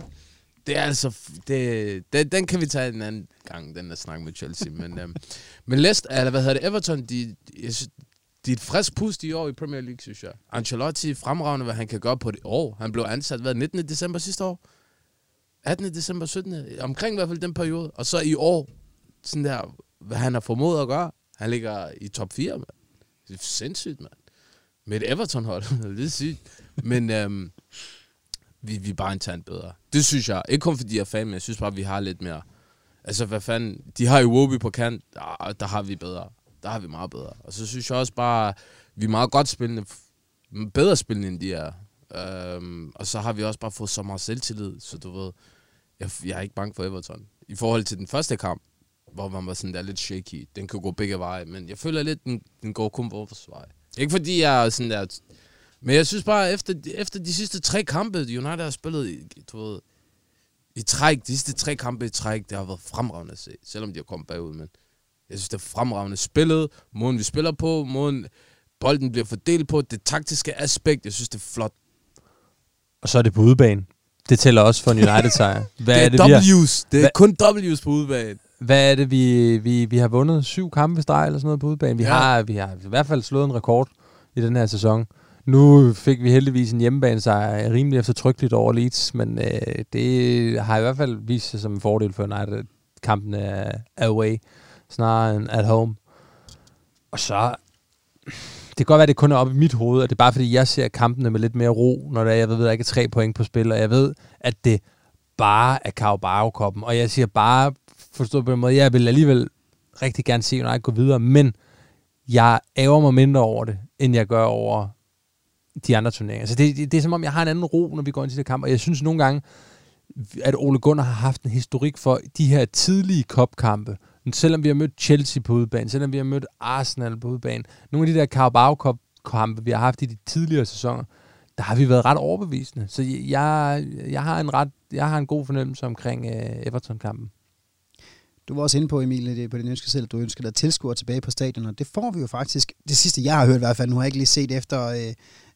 Det er altså... Det, det, den kan vi tage en anden gang, den der snak med Chelsea. men, øhm, men Leicester, eller hvad hedder det, Everton, de, jeg synes, de er et frisk pust i år i Premier League, synes jeg. Ancelotti fremragende, hvad han kan gøre på det år. Han blev ansat, hvad, 19. december sidste år? 18. december, 17. Omkring i hvert fald den periode. Og så i år, sådan der, hvad han har formået at gøre. Han ligger i top 4, mand. Det er sindssygt, mand. Med et Everton-hold. det er sygt. Men, øhm, vi, vi er bare internt bedre. Det synes jeg. Ikke kun fordi jeg er fan, men jeg synes bare, vi har lidt mere... Altså, hvad fanden... De har jo Wobi på kant. Der, der har vi bedre. Der har vi meget bedre. Og så synes jeg også bare, vi er meget godt spillende. Bedre spillende, end de er. Øhm, og så har vi også bare fået så meget selvtillid, så du ved... Jeg, jeg er ikke bange for Everton. I forhold til den første kamp, hvor man var sådan der lidt shaky. Den kan gå begge veje, men jeg føler lidt, den, den går kun vores vej. Ikke fordi jeg er sådan der... Men jeg synes bare, efter, efter de sidste tre kampe, United har spillet i, du ved, i træk, de sidste tre kampe i træk, det har været fremragende at se, selvom de har kommet bagud, men jeg synes, det er fremragende spillet, måden vi spiller på, måden bolden bliver fordelt på, det taktiske aspekt, jeg synes, det er flot. Og så er det på udebane. Det tæller også for en United-sejr. [laughs] Hvad det er, er det, W's. Det er Hva? kun W's på udebane. Hvad er det, vi, vi, vi har vundet? Syv kampe i streg eller sådan noget på udebane? Vi, ja. har, vi har i hvert fald slået en rekord i den her sæson. Nu fik vi heldigvis en hjemmebane sejr rimelig eftertrykkeligt over Leeds, men øh, det har i hvert fald vist sig som en fordel for United. Kampen er away, snarere end at home. Og så... Det kan godt være, at det kun er op i mit hoved, og det er bare fordi, jeg ser kampene med lidt mere ro, når der, jeg ved, at der ikke er tre point på spil, og jeg ved, at det bare er Carabao-koppen. Og jeg siger bare, forstået på den måde, jeg vil alligevel rigtig gerne se United gå videre, men jeg ærger mig mindre over det, end jeg gør over de andre turneringer. Så det, det, det er som om, jeg har en anden ro, når vi går ind til det kamp, og jeg synes nogle gange, at Ole Gunnar har haft en historik for de her tidlige kopkampe, selvom vi har mødt Chelsea på udebane, selvom vi har mødt Arsenal på udebane, nogle af de der Carabao Cup kampe, vi har haft i de tidligere sæsoner, der har vi været ret overbevisende. Så jeg, jeg har en ret, jeg har en god fornemmelse omkring øh, Everton-kampen. Du var også inde på, Emil, på din ønske selv, at du ønsker dig tilskuer tilbage på stadion, og det får vi jo faktisk. Det sidste, jeg har hørt i hvert fald, nu har jeg ikke lige set efter, øh,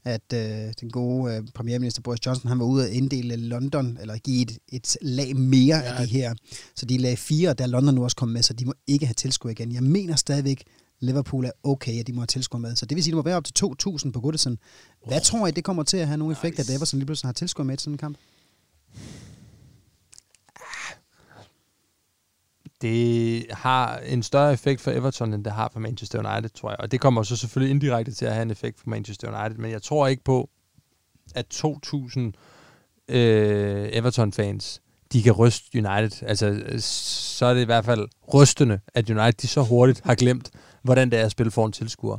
at øh, den gode øh, premierminister Boris Johnson, han var ude at inddele London, eller give et, et lag mere ja. af de her. Så de lag fire, der er London nu også kommet med, så de må ikke have tilskuer igen. Jeg mener stadigvæk, Liverpool er okay, at de må have tilskuer med. Så det vil sige, at det må være op til 2.000 på Goodison. Hvad oh. tror I, det kommer til at have nogen effekt, nice. at Everton lige pludselig har tilskuer med i sådan en kamp? Det har en større effekt for Everton, end det har for Manchester United, tror jeg. Og det kommer så selvfølgelig indirekte til at have en effekt for Manchester United, men jeg tror ikke på, at 2.000 øh, Everton-fans, de kan ryste United. Altså, så er det i hvert fald rystende, at United de så hurtigt har glemt, hvordan det er at spille foran tilskuer.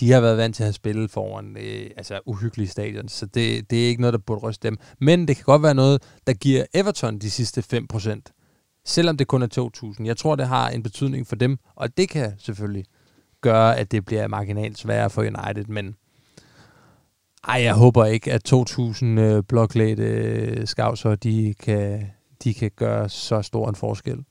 De har været vant til at spille foran øh, altså uhyggelige stadion, så det, det er ikke noget, der burde ryste dem. Men det kan godt være noget, der giver Everton de sidste 5% selvom det kun er 2.000. Jeg tror, det har en betydning for dem, og det kan selvfølgelig gøre, at det bliver marginalt sværere for United, men ej, jeg håber ikke, at 2.000 øh, bloklæde øh, skavser, de kan, de kan gøre så stor en forskel.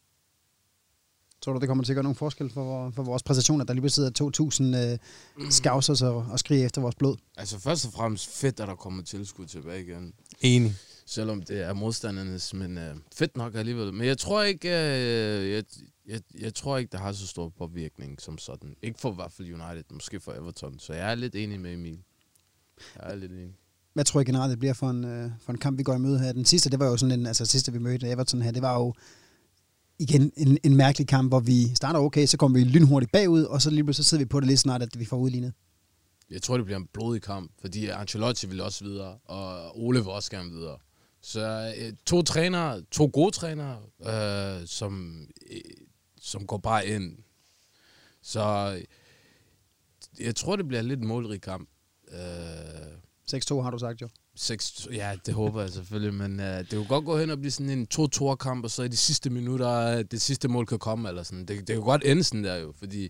Tror du, det kommer til at gøre nogen forskel for, for vores præstation, at der lige sidder 2.000 øh, skavser og, og skriger efter vores blod? Altså først og fremmest fedt, at der kommer tilskud tilbage igen. Enig selvom det er modstandernes, men øh, fedt nok alligevel. Men jeg tror ikke, øh, jeg, jeg, jeg tror ikke, det har så stor påvirkning som sådan. Ikke for i hvert fald United, måske for Everton. Så jeg er lidt enig med Emil. Jeg er lidt enig. Hvad tror I generelt, det bliver for en, øh, for en kamp, vi går i møde her? Den sidste, det var jo sådan en, altså sidste, vi mødte Everton her, det var jo igen en, en mærkelig kamp, hvor vi starter okay, så kommer vi lynhurtigt bagud, og så lige pludselig så sidder vi på det lidt snart, at vi får udlignet. Jeg tror, det bliver en blodig kamp, fordi Ancelotti vil også videre, og Ole vil også gerne videre. Så øh, to trænere, to gode trænere, øh, som, øh, som går bare ind. Så øh, jeg tror, det bliver lidt målrig kamp. Øh, 6-2 har du sagt jo. 6, ja, det håber jeg selvfølgelig, men øh, det kunne godt gå hen og blive sådan en 2-2-kamp, og så i de sidste minutter, øh, det sidste mål kan komme, eller sådan. Det, det kan godt ende sådan der jo, fordi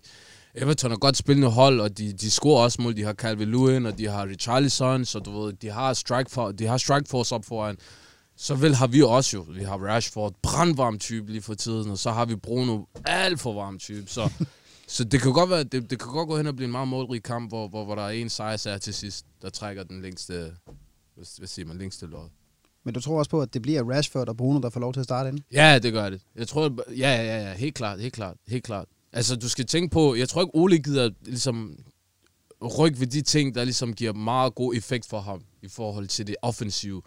Everton er godt spillende hold, og de, de scorer også mål. De har Calvin Lewin, og de har Richarlison, så du ved, de har strike, for, de har strike force op foran. Så vel har vi også jo, vi har Rashford, brandvarm type lige for tiden, og så har vi Bruno, alt for varm type. Så, [laughs] så det kan godt være, det, det kan godt gå hen og blive en meget målrig kamp, hvor, hvor, hvor der er en sejrsager til sidst, der trækker den længste, hvad, siger man, længste lod. Men du tror også på, at det bliver Rashford og Bruno, der får lov til at starte ind? Ja, det gør det. Jeg tror, ja, ja, ja, ja, helt klart, helt klart, helt klart. Altså, du skal tænke på, jeg tror ikke, Ole gider ligesom rykke ved de ting, der ligesom giver meget god effekt for ham i forhold til det offensive.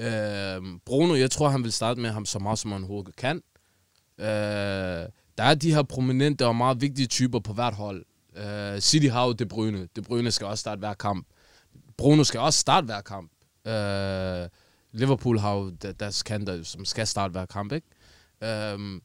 Øh, Bruno, jeg tror, han vil starte med ham så meget, som han overhovedet kan. Øh, der er de her prominente og meget vigtige typer på hvert hold. Øh, City har jo De Bruyne. De Bruyne skal også starte hver kamp. Bruno skal også starte hver kamp. Øh, Liverpool har jo deres kanter, som skal starte hver kamp, ikke? Øh,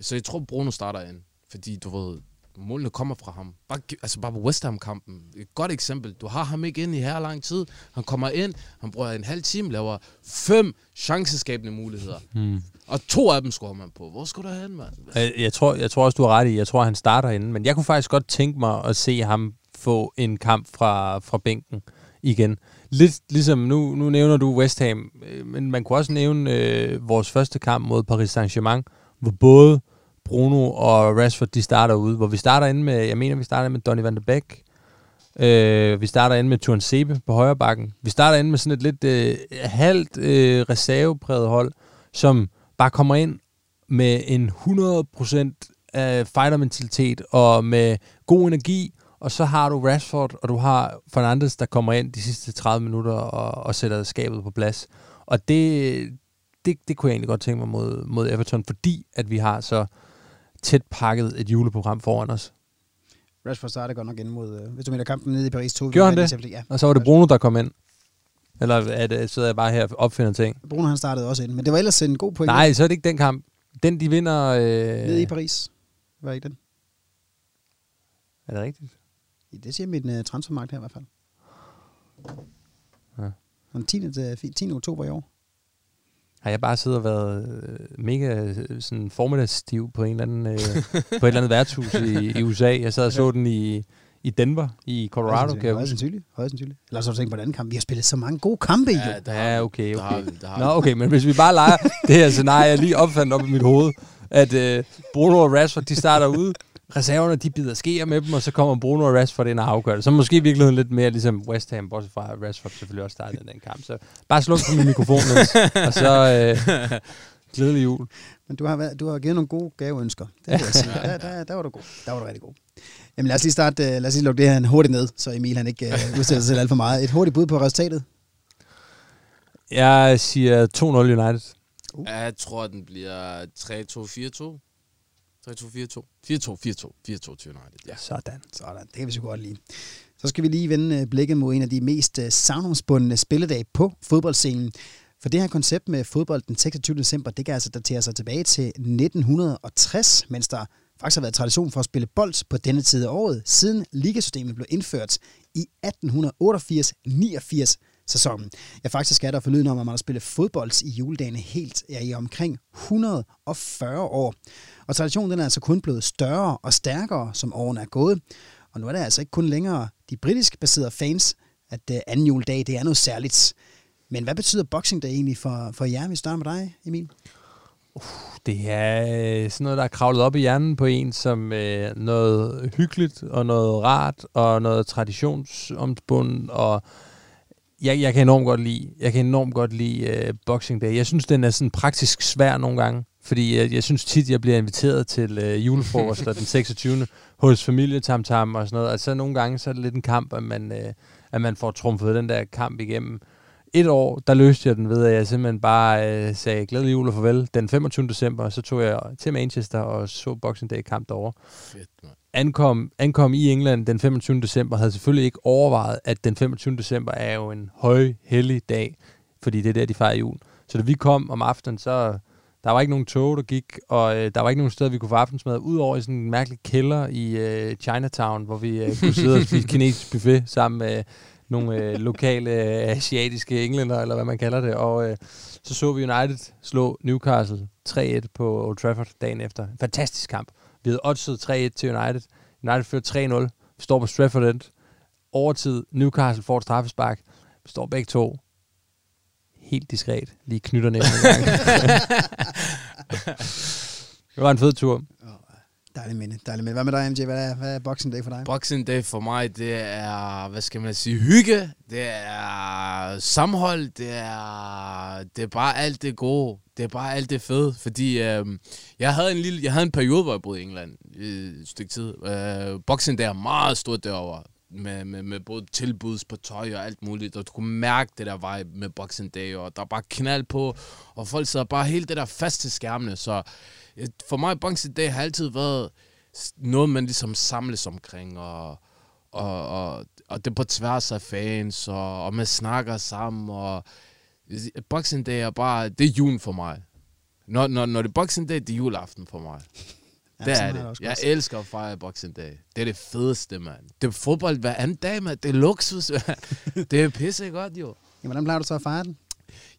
så jeg tror, Bruno starter ind, fordi du ved, målene kommer fra ham. Bare, altså bare på West Ham-kampen. Et godt eksempel. Du har ham ikke ind i her lang tid. Han kommer ind, han bruger en halv time, laver fem chanceskabende muligheder. Hmm. Og to af dem scorer man på. Hvor skulle du hen, mand? Jeg, jeg, tror, jeg tror også, du har ret i. Jeg tror, han starter inden. Men jeg kunne faktisk godt tænke mig at se ham få en kamp fra, fra bænken igen. Lidt ligesom, nu, nu nævner du West Ham, øh, men man kunne også nævne øh, vores første kamp mod Paris Saint-Germain, hvor både Bruno og Rashford, de starter ude. Hvor vi starter inde med, jeg mener, vi starter med Donny van de Beek. Øh, vi starter inde med Tuan Sebe på højre bakken. Vi starter inde med sådan et lidt øh, halvt øh, reservepræget hold, som bare kommer ind med en 100% af øh, fightermentalitet og med god energi, og så har du Rashford, og du har Fernandes, der kommer ind de sidste 30 minutter og, og sætter skabet på plads. Og det, det, det kunne jeg egentlig godt tænke mig mod, mod Everton, fordi at vi har så tæt pakket et juleprogram foran os. Rashford startede godt nok ind mod, øh, hvis du mener kampen nede i Paris 2. Gjorde han det? Ja. Og så var det Bruno, der kom ind. Eller er det, sidder jeg bare her og opfinder ting? Bruno han startede også ind, men det var ellers en god point. Nej, så er det ikke den kamp. Den, de vinder... Øh, Nede i Paris. Var ikke den? er det rigtigt? Ja, Det siger mit uh, transfermarkt her i hvert fald. Ja. Den 10. til 10. oktober i år. Har jeg bare siddet og været øh, mega øh, sådan formiddagsstiv på, en eller anden, øh, på et eller andet værtshus i, i USA. Jeg sad og så den i, i Denver, i Colorado, Højst huske. sandsynligt. Højst sandsynligt. Eller så har du tænkt på den anden kamp. Vi har spillet så mange gode kampe i Ja, der Ja, vi. okay, Der har okay. vi, der har Nå, okay, men hvis vi bare leger det her scenarie, jeg lige opfandt op i mit hoved, at øh, Bruno og Rashford, de starter ude, reserverne, de bider skeer med dem, og så kommer Bruno og Rashford ind og afgør det. Så måske i virkeligheden lidt mere ligesom West Ham, bortset fra at Rashford selvfølgelig også startede den kamp. Så bare sluk på min mikrofon, og så øh, glædelig jul. Men du har, været, du har givet nogle gode gaveønsker. Det vil jeg [laughs] sige. Der, der, der, var du god. Der var du rigtig god. Jamen lad os lige starte, uh, lad os lige lukke det her hurtigt ned, så Emil han ikke uh, udsætter sig selv alt for meget. Et hurtigt bud på resultatet. Jeg siger 2-0 United. Ja, Jeg tror, den bliver 3-2-4-2. 3-2-4-2. 4-2, 4-2. 4-2 til United. Ja. Sådan. Sådan, det kan vi så godt lide. Så skal vi lige vende øh, blikket mod en af de mest øh, savnomsbundne spilledage på fodboldscenen. For det her koncept med fodbold den 26. december, det kan altså datere sig tilbage til 1960, mens der faktisk har været tradition for at spille bold på denne tid af året, siden ligasystemet blev indført i 1888-89 sæsonen. Ja, faktisk er der forlyden om, at man har spillet fodbold i juledagene helt ja, i omkring 140 år. Og traditionen den er altså kun blevet større og stærkere, som årene er gået. Og nu er det altså ikke kun længere de britisk baserede fans, at øh, anden juledag det er noget særligt. Men hvad betyder Boxing Day egentlig for, for jer? Vi starter med dig, Emil. Uh, det er øh, sådan noget, der er kravlet op i hjernen på en som øh, noget hyggeligt og noget rart og noget traditionsomspundet og jeg, jeg kan enormt godt lide, jeg kan enormt godt lide øh, Boxing Day. Jeg synes, den er sådan praktisk svær nogle gange, fordi jeg, jeg synes tit, jeg bliver inviteret til øh, julefrokoster den [laughs] 26. hos familie Tam Tam og sådan noget. Altså nogle gange, så er det lidt en kamp, at man, øh, at man får trumfet den der kamp igennem. Et år, der løste jeg den ved, at jeg simpelthen bare øh, sagde glædelig jul og farvel den 25. december, og så tog jeg til Manchester og så Boxing Day kamp derovre Fedt, mand ankom, ankom i England den 25. december, havde selvfølgelig ikke overvejet, at den 25. december er jo en høj, hellig dag, fordi det er der, de fejrer jul. Så da vi kom om aftenen, så der var ikke nogen tog, der gik, og øh, der var ikke nogen sted, vi kunne få aftensmad, udover i sådan en mærkelig kælder i øh, Chinatown, hvor vi øh, kunne sidde og spise kinesisk buffet sammen med nogle øh, lokale øh, asiatiske englænder, eller hvad man kalder det, og øh, så så vi United slå Newcastle 3-1 på Old Trafford dagen efter. En fantastisk kamp. Vi havde oddset 3-1 til United. United fører 3-0. Vi står på Stratford End. Overtid. Newcastle får et straffespark. Vi står begge to. Helt diskret. Lige knytter en gang. [laughs] det var en fed tur. Dejligt minde, dejligt minde. Hvad med dig, MJ? Hvad er, hvad er Boxing Day for dig? Boxing Day for mig, det er, hvad skal man sige, hygge. Det er samhold, Det er, det er bare alt det gode. Det er bare alt det fede. Fordi øh, jeg, havde en lille, jeg havde en periode, hvor jeg boede i England i et stykke tid. Øh, Boxing Day er meget stort derovre. Med, med, med både tilbuds på tøj og alt muligt, og du kunne mærke det der vibe med Boxing Day, og der er bare knald på, og folk sidder bare helt det der fast til skærmene, så for mig Day har altid været noget, man ligesom samles omkring, og, og, og, og det er på tværs af fans, og, og man snakker sammen, og Boxing Day er bare, det er julen for mig. Når, når, når det er Boxing Day, det er juleaften for mig. Ja, det er det. Jeg godt. elsker at fejre Boxing Day. Det er det fedeste, mand. Det er fodbold hver anden dag, mand. Det er luksus, mand. [laughs] Det er pisse godt, jo. Ja, hvordan plejer du så at fejre den?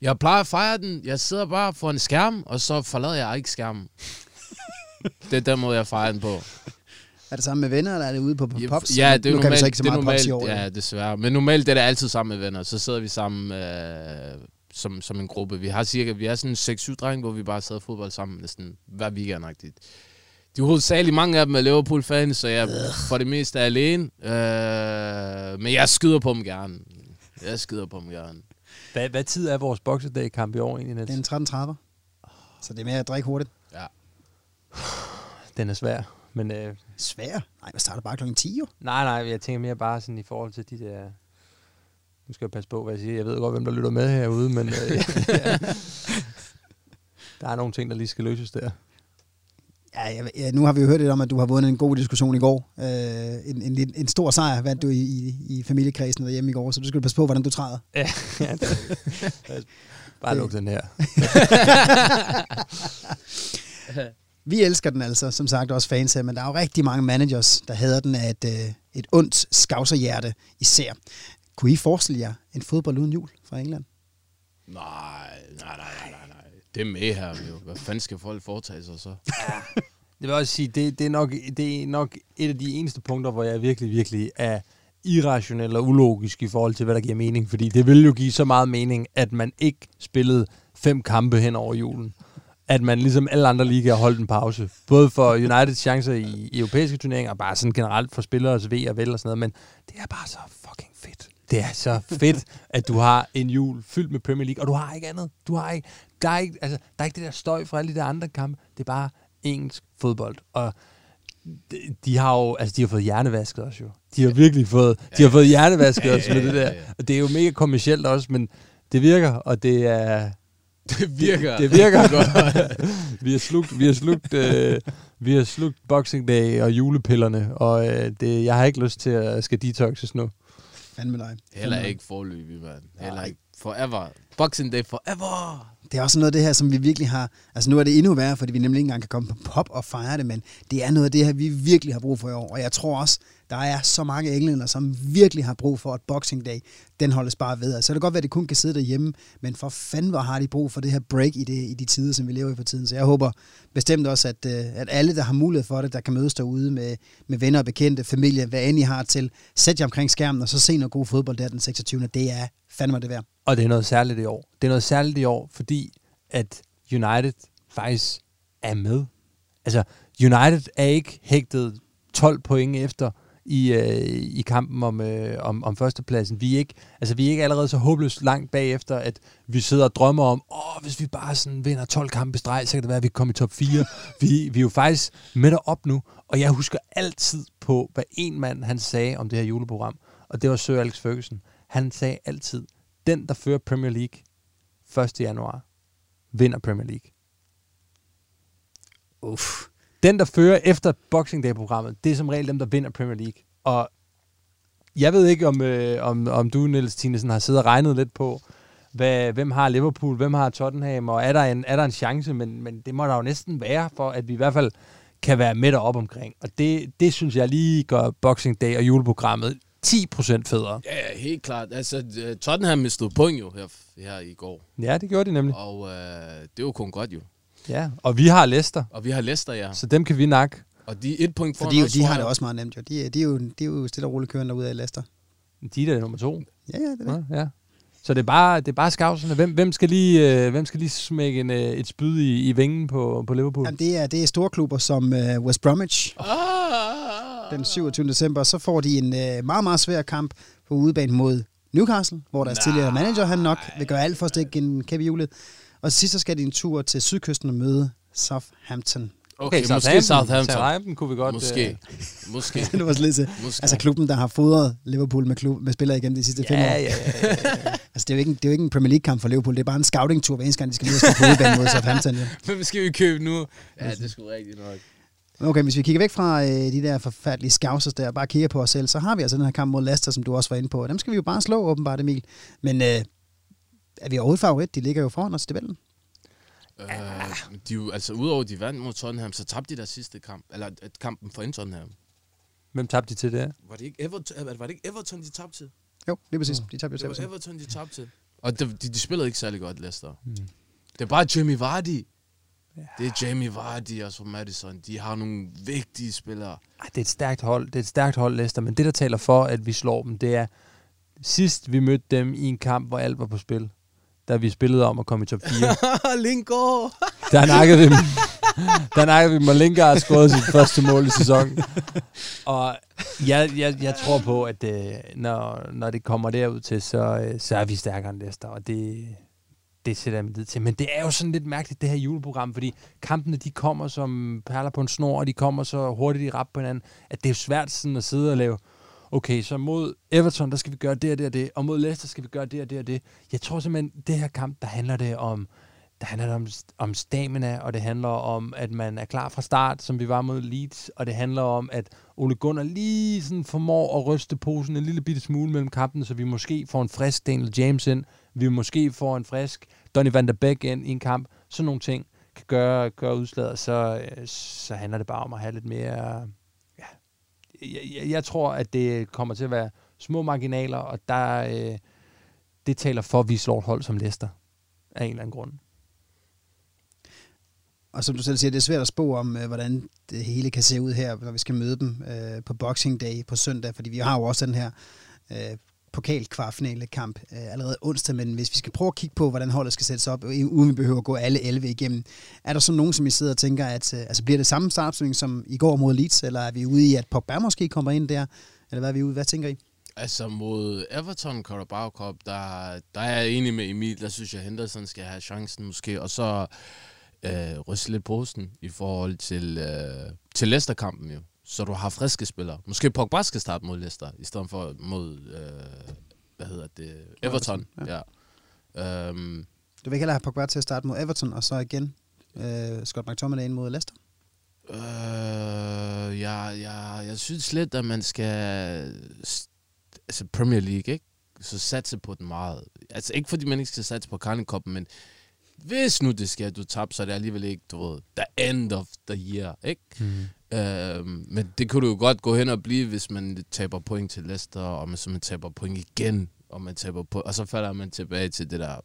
Jeg plejer at fejre den. Jeg sidder bare for en skærm, og så forlader jeg ikke skærmen. [laughs] det er den måde, jeg fejrer den på. Er det sammen med venner, eller er det ude på, på Ja, Pops? Ja, det er nu kan vi normalt, så ikke så det er meget Pops i normalt, år. ja, desværre. Men normalt det er det altid sammen med venner. Så sidder vi sammen øh, som, som en gruppe. Vi har cirka, vi er sådan 6-7 drenge, hvor vi bare sidder fodbold sammen næsten hver weekend -agtigt. De er hovedsageligt mange af dem er Liverpool-fans, så jeg for det meste er alene. Øh, men jeg skyder på dem gerne. Jeg skyder på dem gerne. Hvad, hvad tid er vores boksedag-kamp i år egentlig, Niels? Det er en 13.30. Så det er med at drikke hurtigt. Ja. Den er svær. Men øh, Svær. Nej, man starter bare klokken 10 jo. nej, nej, jeg tænker mere bare sådan i forhold til de der... Nu skal jeg passe på, hvad jeg siger. Jeg ved godt, hvem der lytter med herude, men øh, [laughs] ja. der er nogle ting, der lige skal løses der. Ja, ja, ja, nu har vi jo hørt lidt om, at du har vundet en god diskussion i går. Øh, en, en, en, stor sejr vandt du i, i, i familiekredsen derhjemme i går, så du skal passe på, hvordan du træder. Ja, bare luk den her. [laughs] Vi elsker den altså, som sagt også fans af, men der er jo rigtig mange managers, der hader den af et, øh, et ondt skavserhjerte især. Kunne I forestille jer en fodbold uden jul fra England? Nej, nej, nej. Det med her, jo. Hvad fanden skal folk foretage sig så? Det vil også sige, det, det, er nok, det er nok et af de eneste punkter, hvor jeg virkelig, virkelig er irrationel og ulogisk i forhold til, hvad der giver mening. Fordi det ville jo give så meget mening, at man ikke spillede fem kampe hen over julen. At man ligesom alle andre ligaer holdt en pause. Både for Uniteds chancer i, i europæiske turneringer, og bare sådan generelt for spilleres ved og vel og sådan noget. Men det er bare så fucking fedt. Det er så fedt, at du har en jul fyldt med Premier League, og du har ikke andet. Du har ikke, der, er ikke, altså, der er ikke det der støj fra alle de der andre kampe. Det er bare engelsk fodbold. Og de, de har jo, altså de har fået hjernevasket os jo. De har virkelig fået, de har fået hjernevasket os med [laughs] det der. Og det er jo mega kommercielt også, men det virker, og det er... Det virker. Det, det virker [laughs] godt. vi har slugt, vi har slugt, øh, vi har slugt Boxing Day og julepillerne, og øh, det, jeg har ikke lyst til at skal detoxes nu. Fandme dig. Heller ikke forløbig, mand. Heller ikke forever. Boxing Day forever. Det er også noget af det her, som vi virkelig har... Altså nu er det endnu værre, fordi vi nemlig ikke engang kan komme på pop og fejre det, men det er noget af det her, vi virkelig har brug for i år. Og jeg tror også, der er så mange englænder, som virkelig har brug for, at Boxing Day, den holdes bare ved. Så det kan godt være, at det kun kan sidde derhjemme, men for fanden, hvor har de brug for det her break i, det, i de tider, som vi lever i for tiden. Så jeg håber bestemt også, at, øh, at alle, der har mulighed for det, der kan mødes derude med, med venner og bekendte, familie, hvad end I har til, sæt jer omkring skærmen, og så se noget god fodbold der den 26. Det er fandme det værd. Og det er noget særligt i år. Det er noget særligt i år, fordi at United faktisk er med. Altså, United er ikke hægtet 12 point efter i, øh, i kampen om, øh, om, om førstepladsen. Vi er, ikke, altså, vi er ikke allerede så håbløst langt bagefter, at vi sidder og drømmer om, åh, hvis vi bare sådan vinder 12 kampe i streg, så kan det være, at vi kommer i top 4. [laughs] vi, vi er jo faktisk med op nu, og jeg husker altid på, hvad en mand han sagde om det her juleprogram, og det var Sir Alex Ferguson. Han sagde altid, den der fører Premier League 1. januar, vinder Premier League. Uff. Den, der fører efter Boxing Day-programmet, det er som regel dem, der vinder Premier League. Og jeg ved ikke, om, øh, om, om du, Niels Tinesen, har siddet og regnet lidt på, hvad, hvem har Liverpool, hvem har Tottenham, og er der en, er der en chance, men, men det må der jo næsten være, for at vi i hvert fald kan være med op omkring. Og det, det synes jeg lige gør Boxing Day og juleprogrammet 10% federe. Ja, ja, helt klart. Altså, øh, Tottenham mistede point jo her, her i går. Ja, det gjorde de nemlig. Og øh, det var kun godt jo. Ja, og vi har Leicester, Og vi har Leicester, ja. så dem kan vi nakke. Og de er et point For foran de, os, de har det også meget nemt jo. De, er- de, er, jo, de er jo stille og roligt kørende derude af Leicester. De er der nummer to. Ja, ja, det er det. Ja, ja. Så det er bare, det er bare skavserne. Hvem, hvem, skal lige, øh, hvem skal lige smække en, øh, et spyd i, i vingen på, på Liverpool? Jamen, det, er, det er store klubber som øh, West Bromwich Ah! Den 27. december. Så får de en øh, meget, meget svær kamp på udebane mod Newcastle, hvor deres Nej. tidligere manager han nok vil gøre alt for at stikke en kæppe i hjulet. Og til sidst så skal de en tur til sydkysten og møde Southampton. Okay, okay måske Southampton. Southampton kunne vi godt... Måske. Øh, Måske. [laughs] det var lidt. Måske. Altså klubben, der har fodret Liverpool med, klub, med spillere igennem de sidste fem år. ja, ja, ja, ja, [laughs] ja. Altså, det er, jo ikke, en- det er jo ikke en Premier League-kamp for Liverpool. Det er bare en scouting-tur, hver eneste gang, de skal ned og spille på udebane mod Southampton. Ja. [laughs] Hvem skal vi købe nu? Ja, det er sgu rigtigt nok. Okay, hvis vi kigger væk fra øh, de der forfærdelige scousers der, og bare kigger på os selv, så har vi altså den her kamp mod Leicester, som du også var inde på. Dem skal vi jo bare slå, åbenbart, Emil. Men øh, er vi overhovedet favorit? De ligger jo foran os i tabellen. Øh, de er jo, altså udover de vandt mod Tottenham, så tabte de der sidste kamp, eller øh, kampen for ind Tottenham. Hvem tabte de til det? Var det ikke Everton, øh, var det ikke Everton de tabte til? Jo, lige præcis. De tabte jo Det til var Everton. Everton, de tabte til. Og de, de, de spillede ikke særlig godt, Leicester. Mm. Det er bare Jamie Vardy. Ja. Det er Jamie Vardy og så Madison. De har nogle vigtige spillere. Ej, det er et stærkt hold. Det er et stærkt hold, Leicester. Men det, der taler for, at vi slår dem, det er, sidst vi mødte dem i en kamp, hvor alt var på spil, da vi spillede om at komme i top 4, [laughs] Lingard! [laughs] der nakkede vi dem. Der nakkede vi dem, og Lingard scorede sit første mål i sæsonen. Og jeg, jeg, jeg tror på, at øh, når, når det kommer derud til, så, øh, så er vi stærkere end Leicester, og det, det sætter jeg mig lid til. Men det er jo sådan lidt mærkeligt, det her juleprogram, fordi kampene, de kommer som perler på en snor, og de kommer så hurtigt i rap på hinanden, at det er svært sådan at sidde og lave, okay, så mod Everton, der skal vi gøre det og det og det, og mod Leicester skal vi gøre det og det og det. Jeg tror simpelthen, det her kamp, der handler det om, der handler det om, om stamina, og det handler om, at man er klar fra start, som vi var mod Leeds, og det handler om, at Ole Gunnar lige sådan formår at ryste posen en lille bitte smule mellem kampene, så vi måske får en frisk Daniel James ind, vi måske får en frisk Donny van der Beek ind i en kamp, sådan nogle ting kan gøre, gøre udslaget, så, øh, så handler det bare om at have lidt mere... Ja, jeg, jeg, jeg tror, at det kommer til at være små marginaler, og der, øh, det taler for, at vi slår et hold som Leicester af en eller anden grund. Og som du selv siger, det er svært at spå om, øh, hvordan det hele kan se ud her, når vi skal møde dem øh, på Boxing Day på søndag, fordi vi har jo også den her øh, pokalkvartfinale kamp øh, allerede onsdag, men hvis vi skal prøve at kigge på, hvordan holdet skal sættes op, øh, uden vi behøver at gå alle 11 igennem, er der så nogen, som I sidder og tænker, at øh, altså bliver det samme startopstilling som i går mod Leeds, eller er vi ude i, at Pogba måske kommer ind der, eller hvad er vi ude? Hvad tænker I? Altså mod Everton Carabao Cup, der, der er jeg enig med Emil. Der synes jeg, Henderson skal have chancen måske. Og så øh, ryste lidt posen i forhold til, øh, til Leicester-kampen jo. Så du har friske spillere. Måske Pogba skal starte mod Leicester, i stedet for mod, øh, hvad hedder det, Everton. Ja. Ja. Øhm, Du vil ikke hellere have Pogba til at starte mod Everton, og så igen øh, Scott McTominay ind mod Leicester? Øh, ja, ja, jeg synes lidt, at man skal... Altså Premier League, ikke? Så satse på den meget. Altså ikke fordi man ikke skal satse på Carling Cup, men hvis nu det sker, at du taber, så er det alligevel ikke, du ved, the end of the year, ikke? Mm. Øh, men det kunne du jo godt gå hen og blive, hvis man taber point til Leicester, og man så man taber point igen, og man taber point, og så falder man tilbage til det der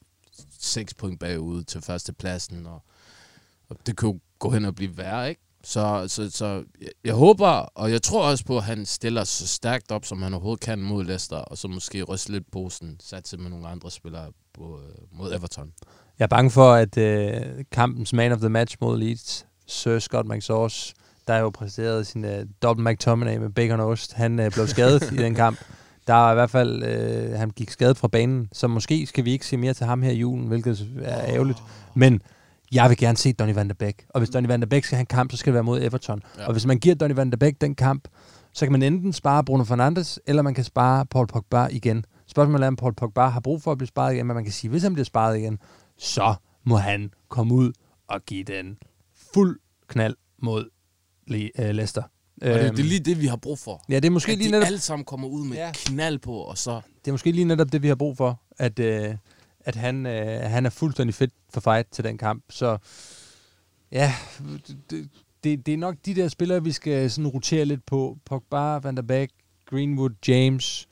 6 point bagud til førstepladsen, og, og det kunne gå hen og blive værre, ikke? Så, så, så jeg, jeg håber, og jeg tror også på, at han stiller så stærkt op, som han overhovedet kan mod Leicester, og så måske ryste lidt posen, satse med nogle andre spillere på, øh, mod Everton. Jeg er bange for, at øh, kampens man of the match mod Leeds, Sir Scott McSauce, der jo præsteret sin øh, double McTominay med bacon og ost, han øh, blev skadet i den kamp. Der er i hvert fald, øh, han gik skadet fra banen, så måske skal vi ikke se mere til ham her i julen, hvilket er ærgerligt. Men jeg vil gerne se Donny van der Beek. Og hvis Donny van der Beek skal have en kamp, så skal det være mod Everton. Ja. Og hvis man giver Donny van der Beek den kamp, så kan man enten spare Bruno Fernandes, eller man kan spare Paul Pogba igen. Spørgsmålet er, om Paul Pogba har brug for at blive sparet igen, men man kan sige, hvis han bliver sparet igen, så må han komme ud og give den fuld knald mod Le- øh, Leicester. Og det, det er lige det, vi har brug for. ja, det er måske At lige netop alle sammen kommer ud med ja. knald på, og så... det er måske lige netop det, vi har brug for, at, øh, at han, øh, han er fuldstændig fedt for fight til den kamp. Så ja, det, det, det er nok de der spillere, vi skal sådan rotere lidt på. Pogba, Van der Beek, Greenwood, James.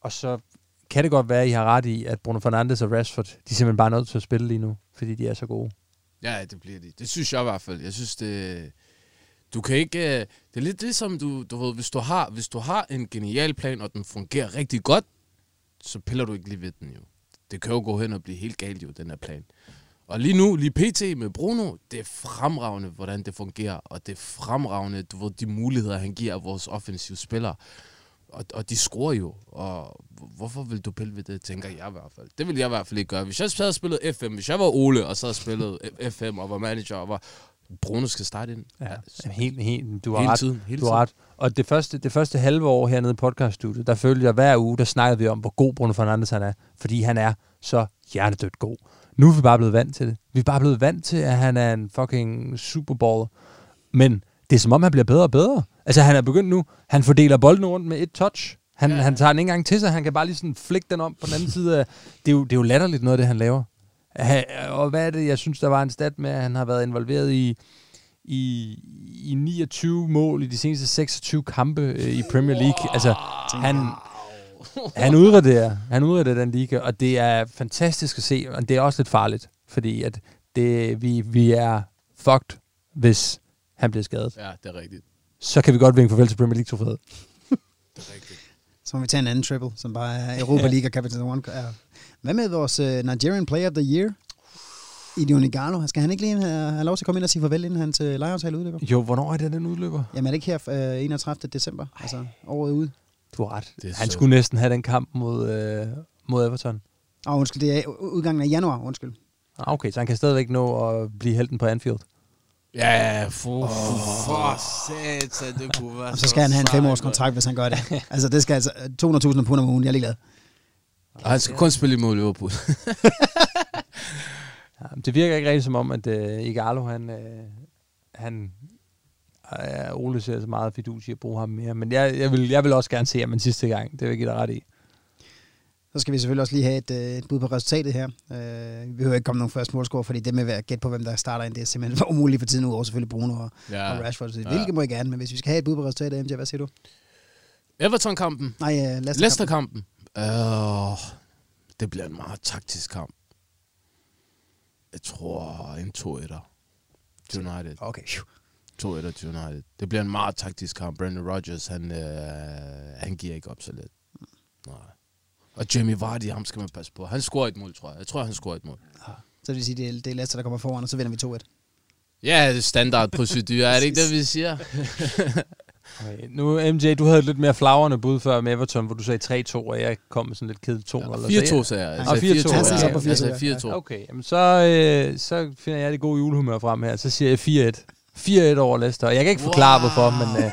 Og så kan det godt være, at I har ret i, at Bruno Fernandes og Rashford, de er simpelthen bare nødt til at spille lige nu, fordi de er så gode. Ja, det bliver de. Det synes jeg i hvert fald. Jeg synes, det... Du kan ikke... øh, Det er lidt det, som du, du ved, hvis du, har, hvis du har en genial plan, og den fungerer rigtig godt, så piller du ikke lige ved den jo. Det kan jo gå hen og blive helt galt jo, den her plan. Og lige nu, lige pt. med Bruno, det er fremragende, hvordan det fungerer, og det er fremragende, du ved, de muligheder, han giver vores offensive spillere. Og, og de scorer jo, og hvorfor vil du pille ved det, tænker jeg i hvert fald. Det vil jeg i hvert fald ikke gøre. Hvis jeg havde spillet FM, hvis jeg var Ole, og så havde spillet FM, og var manager, og var Bruno skal starte ind. Ja, Altså, ja helt, helt, du har hele ret. tiden. Hele Du har ret. Og det første, det første halve år hernede i podcaststudiet, der følte jeg hver uge, der snakkede vi om, hvor god Bruno Fernandes han er. Fordi han er så hjertedødt god. Nu er vi bare blevet vant til det. Vi er bare blevet vant til, at han er en fucking superball. Men det er som om, han bliver bedre og bedre. Altså, han er begyndt nu. Han fordeler bolden rundt med et touch. Han, ja. han tager den ikke engang til sig, han kan bare lige sådan flikke den om på den anden side. Af, det, er jo, det er jo latterligt noget af det, han laver. Og hvad er det, jeg synes, der var en stat med, at han har været involveret i, i, i 29 mål i de seneste 26 kampe øh, i Premier League. Altså, han, han udrederer, han udrederer den liga, og det er fantastisk at se, og det er også lidt farligt, fordi at det, vi, vi er fucked, hvis han bliver skadet. Ja, det er rigtigt. Så kan vi godt vinke farvel til Premier League trofæet. Det er rigtigt. Så må vi tage en anden triple, som bare er Europa League og Capital One. Ja. Hvad med vores uh, Nigerian Player of the Year? Idion Igalo. Skal han ikke lige have, have lov til at komme ind og sige farvel, inden hans uh, lejeaftale udløber? Jo, hvornår er det, den udløber? Jamen er det ikke her uh, 31. december? Ej. Altså året ude? Du har ret. Han så- skulle næsten have den kamp mod, øh, mod Everton. Åh, oh, undskyld, det er udgangen af januar, undskyld. Ah, Okay, så han kan stadigvæk nå at blive helten på Anfield. Ja, for, oh. for satan, det kunne være Og så skal han have en femårs kontrakt, hvis han gør det. altså, det skal altså 200.000 pund om ugen, jeg er ligeglad. Og han skal kun spille imod Liverpool. [laughs] Det virker ikke rigtig som om, at øh, Igalo, han, øh, han øh, Ole ser så meget fidus i at bruge ham mere. Men jeg, jeg, vil, jeg vil også gerne se ham en sidste gang. Det vil jeg give dig ret i. Så skal vi selvfølgelig også lige have et, øh, et bud på resultatet her. Øh, vi behøver ikke komme nogen første målscore, fordi det med at gætte på, hvem der starter ind, det er simpelthen [laughs] for umuligt for tiden, udover selvfølgelig Bruno og, ja. og Rashford. Så, hvilket må jeg gerne, men hvis vi skal have et bud på resultatet, MJ, hvad siger du? Everton-kampen. Nej, uh, Leicester. Leicester-kampen. Uh, det bliver en meget taktisk kamp. Jeg tror en 2-1'er til United. Okay. 2-1'er til United. Det bliver en meget taktisk kamp. Brendan Rodgers, han, øh, han giver ikke op så let. Nej. Og Jamie Vardy, ham skal man passe på. Han scorer et mål, tror jeg. Jeg tror, han scorer et mål. Så det vil sige, det er, det er Leicester, der kommer foran, og så vinder vi 2-1. Ja, det er standardprocedur. er det ikke det, vi siger? [laughs] Okay. Nu, MJ, du havde et lidt mere flagrende bud før med Everton, hvor du sagde 3-2, og jeg kom med sådan lidt kedeligt 2 eller 4-2 sagde jeg. Ah, sagde 4-2. 4-2. Han sagde så ja. på 4-2, Jeg sagde ja. 4-2. Okay, jamen så, øh, så finder jeg det gode julehumør frem her. Så siger jeg 4-1. 4-1 over Leicester. Og jeg kan ikke forklare, Wow. hvorfor, men øh,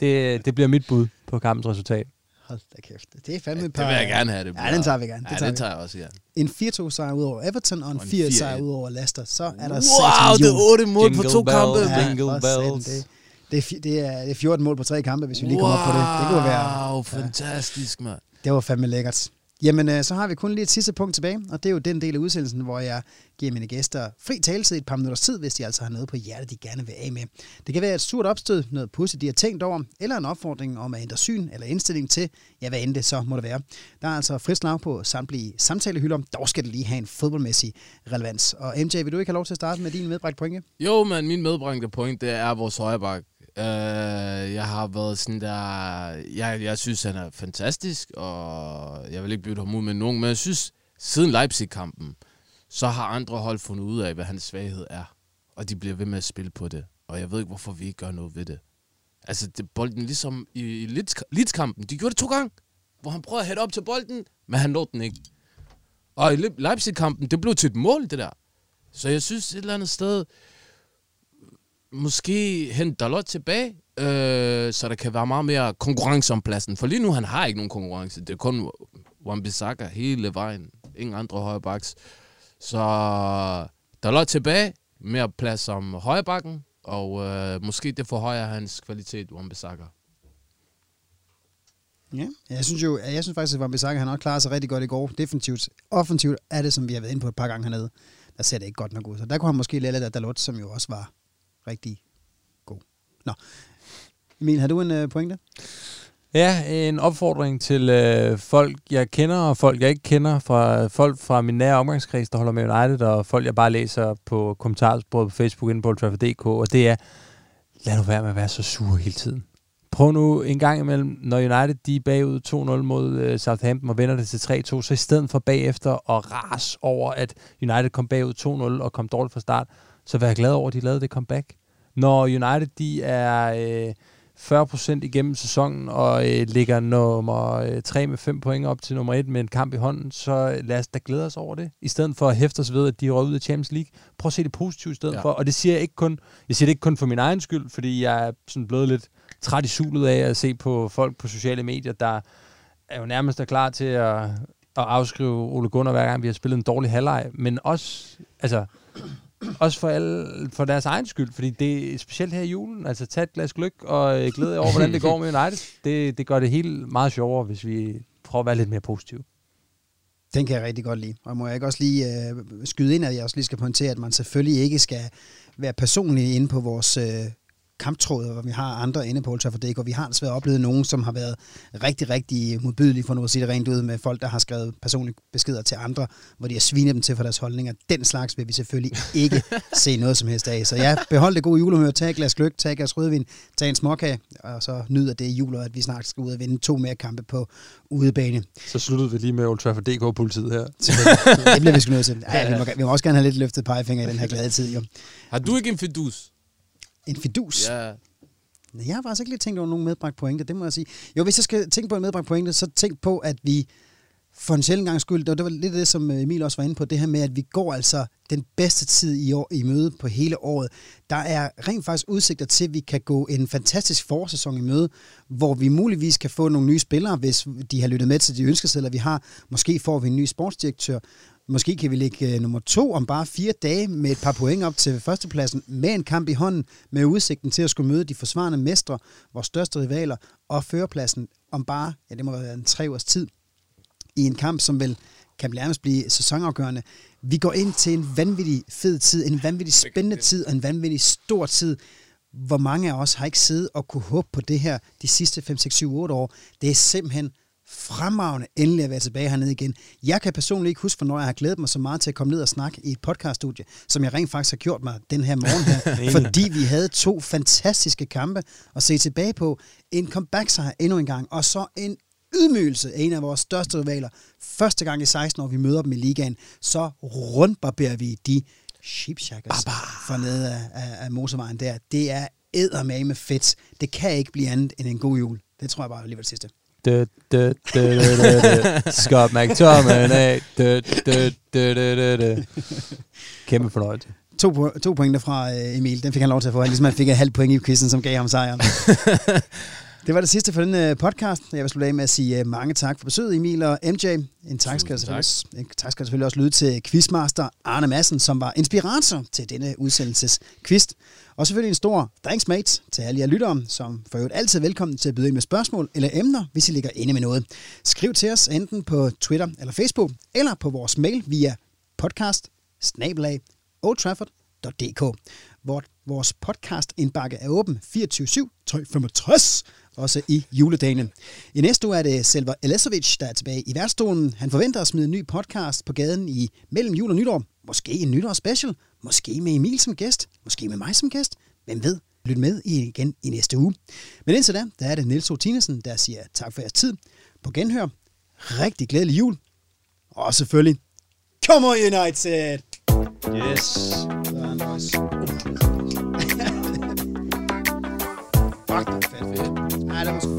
det, det bliver mit bud på kampens resultat. Hold da kæft. Det er fandme et Det par... vil jeg gerne have. Det Ja, den tager vi gerne. Det Ja, tager den tager jeg også, ja. En 4-2 sejr ud over Everton, og en Og en 4 sejr 4-1. ud over Leicester. Så er der Wow, det er 8 mål på to kampe. Ja. Ja, Jingle bells. Det, det, er, det, er, det er 14 mål på tre kampe, hvis vi lige kommer op på det. Det kunne være... Wow, fantastisk, mand. Det var fandme lækkert. Jamen, øh, så har vi kun lige et sidste punkt tilbage, og det er jo den del af udsendelsen, hvor jeg giver mine gæster fri taletid i et par minutters tid, hvis de altså har noget på hjertet, de gerne vil af med. Det kan være et surt opstød, noget pudsigt, de har tænkt over, eller en opfordring om at ændre syn eller indstilling til, ja, hvad end det så må det være. Der er altså frisk slag på samtlige samtalehylder, dog skal det lige have en fodboldmæssig relevans. Og MJ, vil du ikke have lov til at starte med din medbragt pointe? Jo, men min medbragte pointe, det er vores højreback. Uh, jeg har været sådan der... Jeg, jeg synes, han er fantastisk, og jeg vil ikke bytte ham ud med nogen, men jeg synes, siden Leipzig-kampen, så har andre hold fundet ud af, hvad hans svaghed er. Og de bliver ved med at spille på det. Og jeg ved ikke, hvorfor vi ikke gør noget ved det. Altså, det, bolden ligesom i, i Leeds- Leeds-kampen, de gjorde det to gange, hvor han prøvede at hætte op til bolden, men han nåede den ikke. Og i Leipzig-kampen, det blev til et mål, det der. Så jeg synes et eller andet sted, måske hente Dalot tilbage, øh, så der kan være meget mere konkurrence om pladsen. For lige nu, han har ikke nogen konkurrence. Det er kun Wan-Bissaka hele vejen. Ingen andre højrebacks. Så Dalot tilbage, mere plads som højrebakken, og øh, måske det forhøjer hans kvalitet, Wan-Bissaka. Ja, jeg synes jo, jeg synes faktisk, at Wan-Bissaka han også klarer sig rigtig godt i går. Defensivt, offensivt er det, som vi har været inde på et par gange hernede. Der ser det ikke godt nok ud. Så der kunne han måske lære lidt af Dalot, som jo også var rigtig god. Nå. Emil, har du en øh, pointe? Ja, en opfordring til øh, folk, jeg kender, og folk, jeg ikke kender, fra folk fra min nære omgangskreds, der holder med United, og folk, jeg bare læser på kommentarsporet på Facebook inde på Trafford.dk, og det er, lad nu være med at være så sur hele tiden. Prøv nu en gang imellem, når United de er bagud 2-0 mod øh, Southampton og vender det til 3-2, så i stedet for bagefter at ras over, at United kom bagud 2-0 og kom dårligt fra start, så vær glad over, at de lavede det comeback. Når United de er øh, 40% igennem sæsonen og øh, ligger nummer øh, 3 med 5 point op til nummer 1 med en kamp i hånden, så lad os da glæde os over det. I stedet for at hæfte os ved, at de røg ud af Champions League. Prøv at se det positivt i stedet ja. Ja. for. Og det siger jeg ikke kun, jeg siger det ikke kun for min egen skyld, fordi jeg er sådan blevet lidt træt i sulet af at se på folk på sociale medier, der er jo nærmest er klar til at, at afskrive Ole Gunnar, hver gang vi har spillet en dårlig halvleg. Men også, altså, [clears throat] også for, alle, for deres egen skyld, fordi det er specielt her i julen. Altså, tag et glas gløk og øh, glæde jer over, hvordan det [laughs] går med United. Det, det gør det hele meget sjovere, hvis vi prøver at være lidt mere positive. Den kan jeg rigtig godt lide. Og må jeg ikke også lige øh, skyde ind, at jeg også lige skal pointere, at man selvfølgelig ikke skal være personlig inde på vores øh, kamptråd, hvor vi har andre inde på Old Trafford og vi har desværre oplevet nogen, som har været rigtig, rigtig modbydelige, for nu at sige det rent ud, med folk, der har skrevet personlige beskeder til andre, hvor de har svinet dem til for deres holdninger. Den slags vil vi selvfølgelig ikke [laughs] se noget som helst af. Så ja, behold det gode julehumør, tag et glas gløk, tag et glas rødvin, tag en småkage, og så nyder det jul, og at vi snart skal ud og vinde to mere kampe på udebane. Så sluttede vi lige med Old Trafford DK-politiet her. [laughs] det bliver vi sgu nødt til. Ja, vi, må, vi må også gerne have lidt løftet pegefinger i den her glade tid. Jo. Har du ikke en fidus? En fidus? Ja. Jeg har faktisk ikke lige tænkt over nogen medbragt pointe, det må jeg sige. Jo, hvis jeg skal tænke på en medbragt pointe, så tænk på, at vi for en sjældent gang skyld, det var lidt det, som Emil også var inde på, det her med, at vi går altså den bedste tid i, år, i møde på hele året. Der er rent faktisk udsigter til, at vi kan gå en fantastisk forsæson i møde, hvor vi muligvis kan få nogle nye spillere, hvis de har lyttet med til de ønskesedler, vi har. Måske får vi en ny sportsdirektør. Måske kan vi ligge uh, nummer to om bare fire dage med et par point op til førstepladsen, med en kamp i hånden, med udsigten til at skulle møde de forsvarende mestre, vores største rivaler, og førerpladsen om bare, ja det må være en tre års tid, i en kamp, som vel kan nærmest blive sæsonafgørende. Vi går ind til en vanvittig fed tid, en vanvittig spændende tid, og en vanvittig stor tid. Hvor mange af os har ikke siddet og kunne håbe på det her de sidste 5, 6, 7, 8 år. Det er simpelthen fremragende endelig at være tilbage hernede igen. Jeg kan personligt ikke huske, hvornår jeg har glædet mig så meget til at komme ned og snakke i et podcaststudie, som jeg rent faktisk har gjort mig den her morgen her, [laughs] fordi vi havde to fantastiske kampe at se tilbage på. En comeback sejr endnu en gang, og så en ydmygelse af en af vores største rivaler. Første gang i 16 år, vi møder dem i ligaen, så rundbarberer vi de sheepshackers for nede af, af, af motorvejen der. Det er eddermame fedt. Det kan ikke blive andet end en god jul. Det tror jeg bare alligevel sidste. Dø, dø, dø, dø, dø. Scott McTominay. Kæmpe fornøjelse. To, to pointer fra Emil. Den fik han lov til at få. Ligesom han fik et halvt point i quizzen, som gav ham sejren. [laughs] Det var det sidste for den podcast. Jeg vil slutte af med at sige mange tak for besøget, Emil og MJ. En tak skal, tak. en tak skal selvfølgelig også lyde til quizmaster Arne Madsen, som var inspirator til denne udsendelses quiz. Og selvfølgelig en stor thanks mate til alle jer lyttere, som for øvrigt altid er velkommen til at byde ind med spørgsmål eller emner, hvis I ligger inde med noget. Skriv til os enten på Twitter eller Facebook, eller på vores mail via podcast hvor vores podcast indbakke er åben 24-7, 365 også i juledagene. I næste uge er det Selva Elesovic, der er tilbage i værtsstolen. Han forventer at smide en ny podcast på gaden i mellem jul og nytår. Måske en nytår special, måske med Emil som gæst, måske med mig som gæst. Hvem ved? Lyt med igen i næste uge. Men indtil da, der er det Niels Tinesen, der siger tak for jeres tid. På genhør. Rigtig glædelig jul. Og selvfølgelig, Come on United! Yes. Fuck, det er fedt. Ej,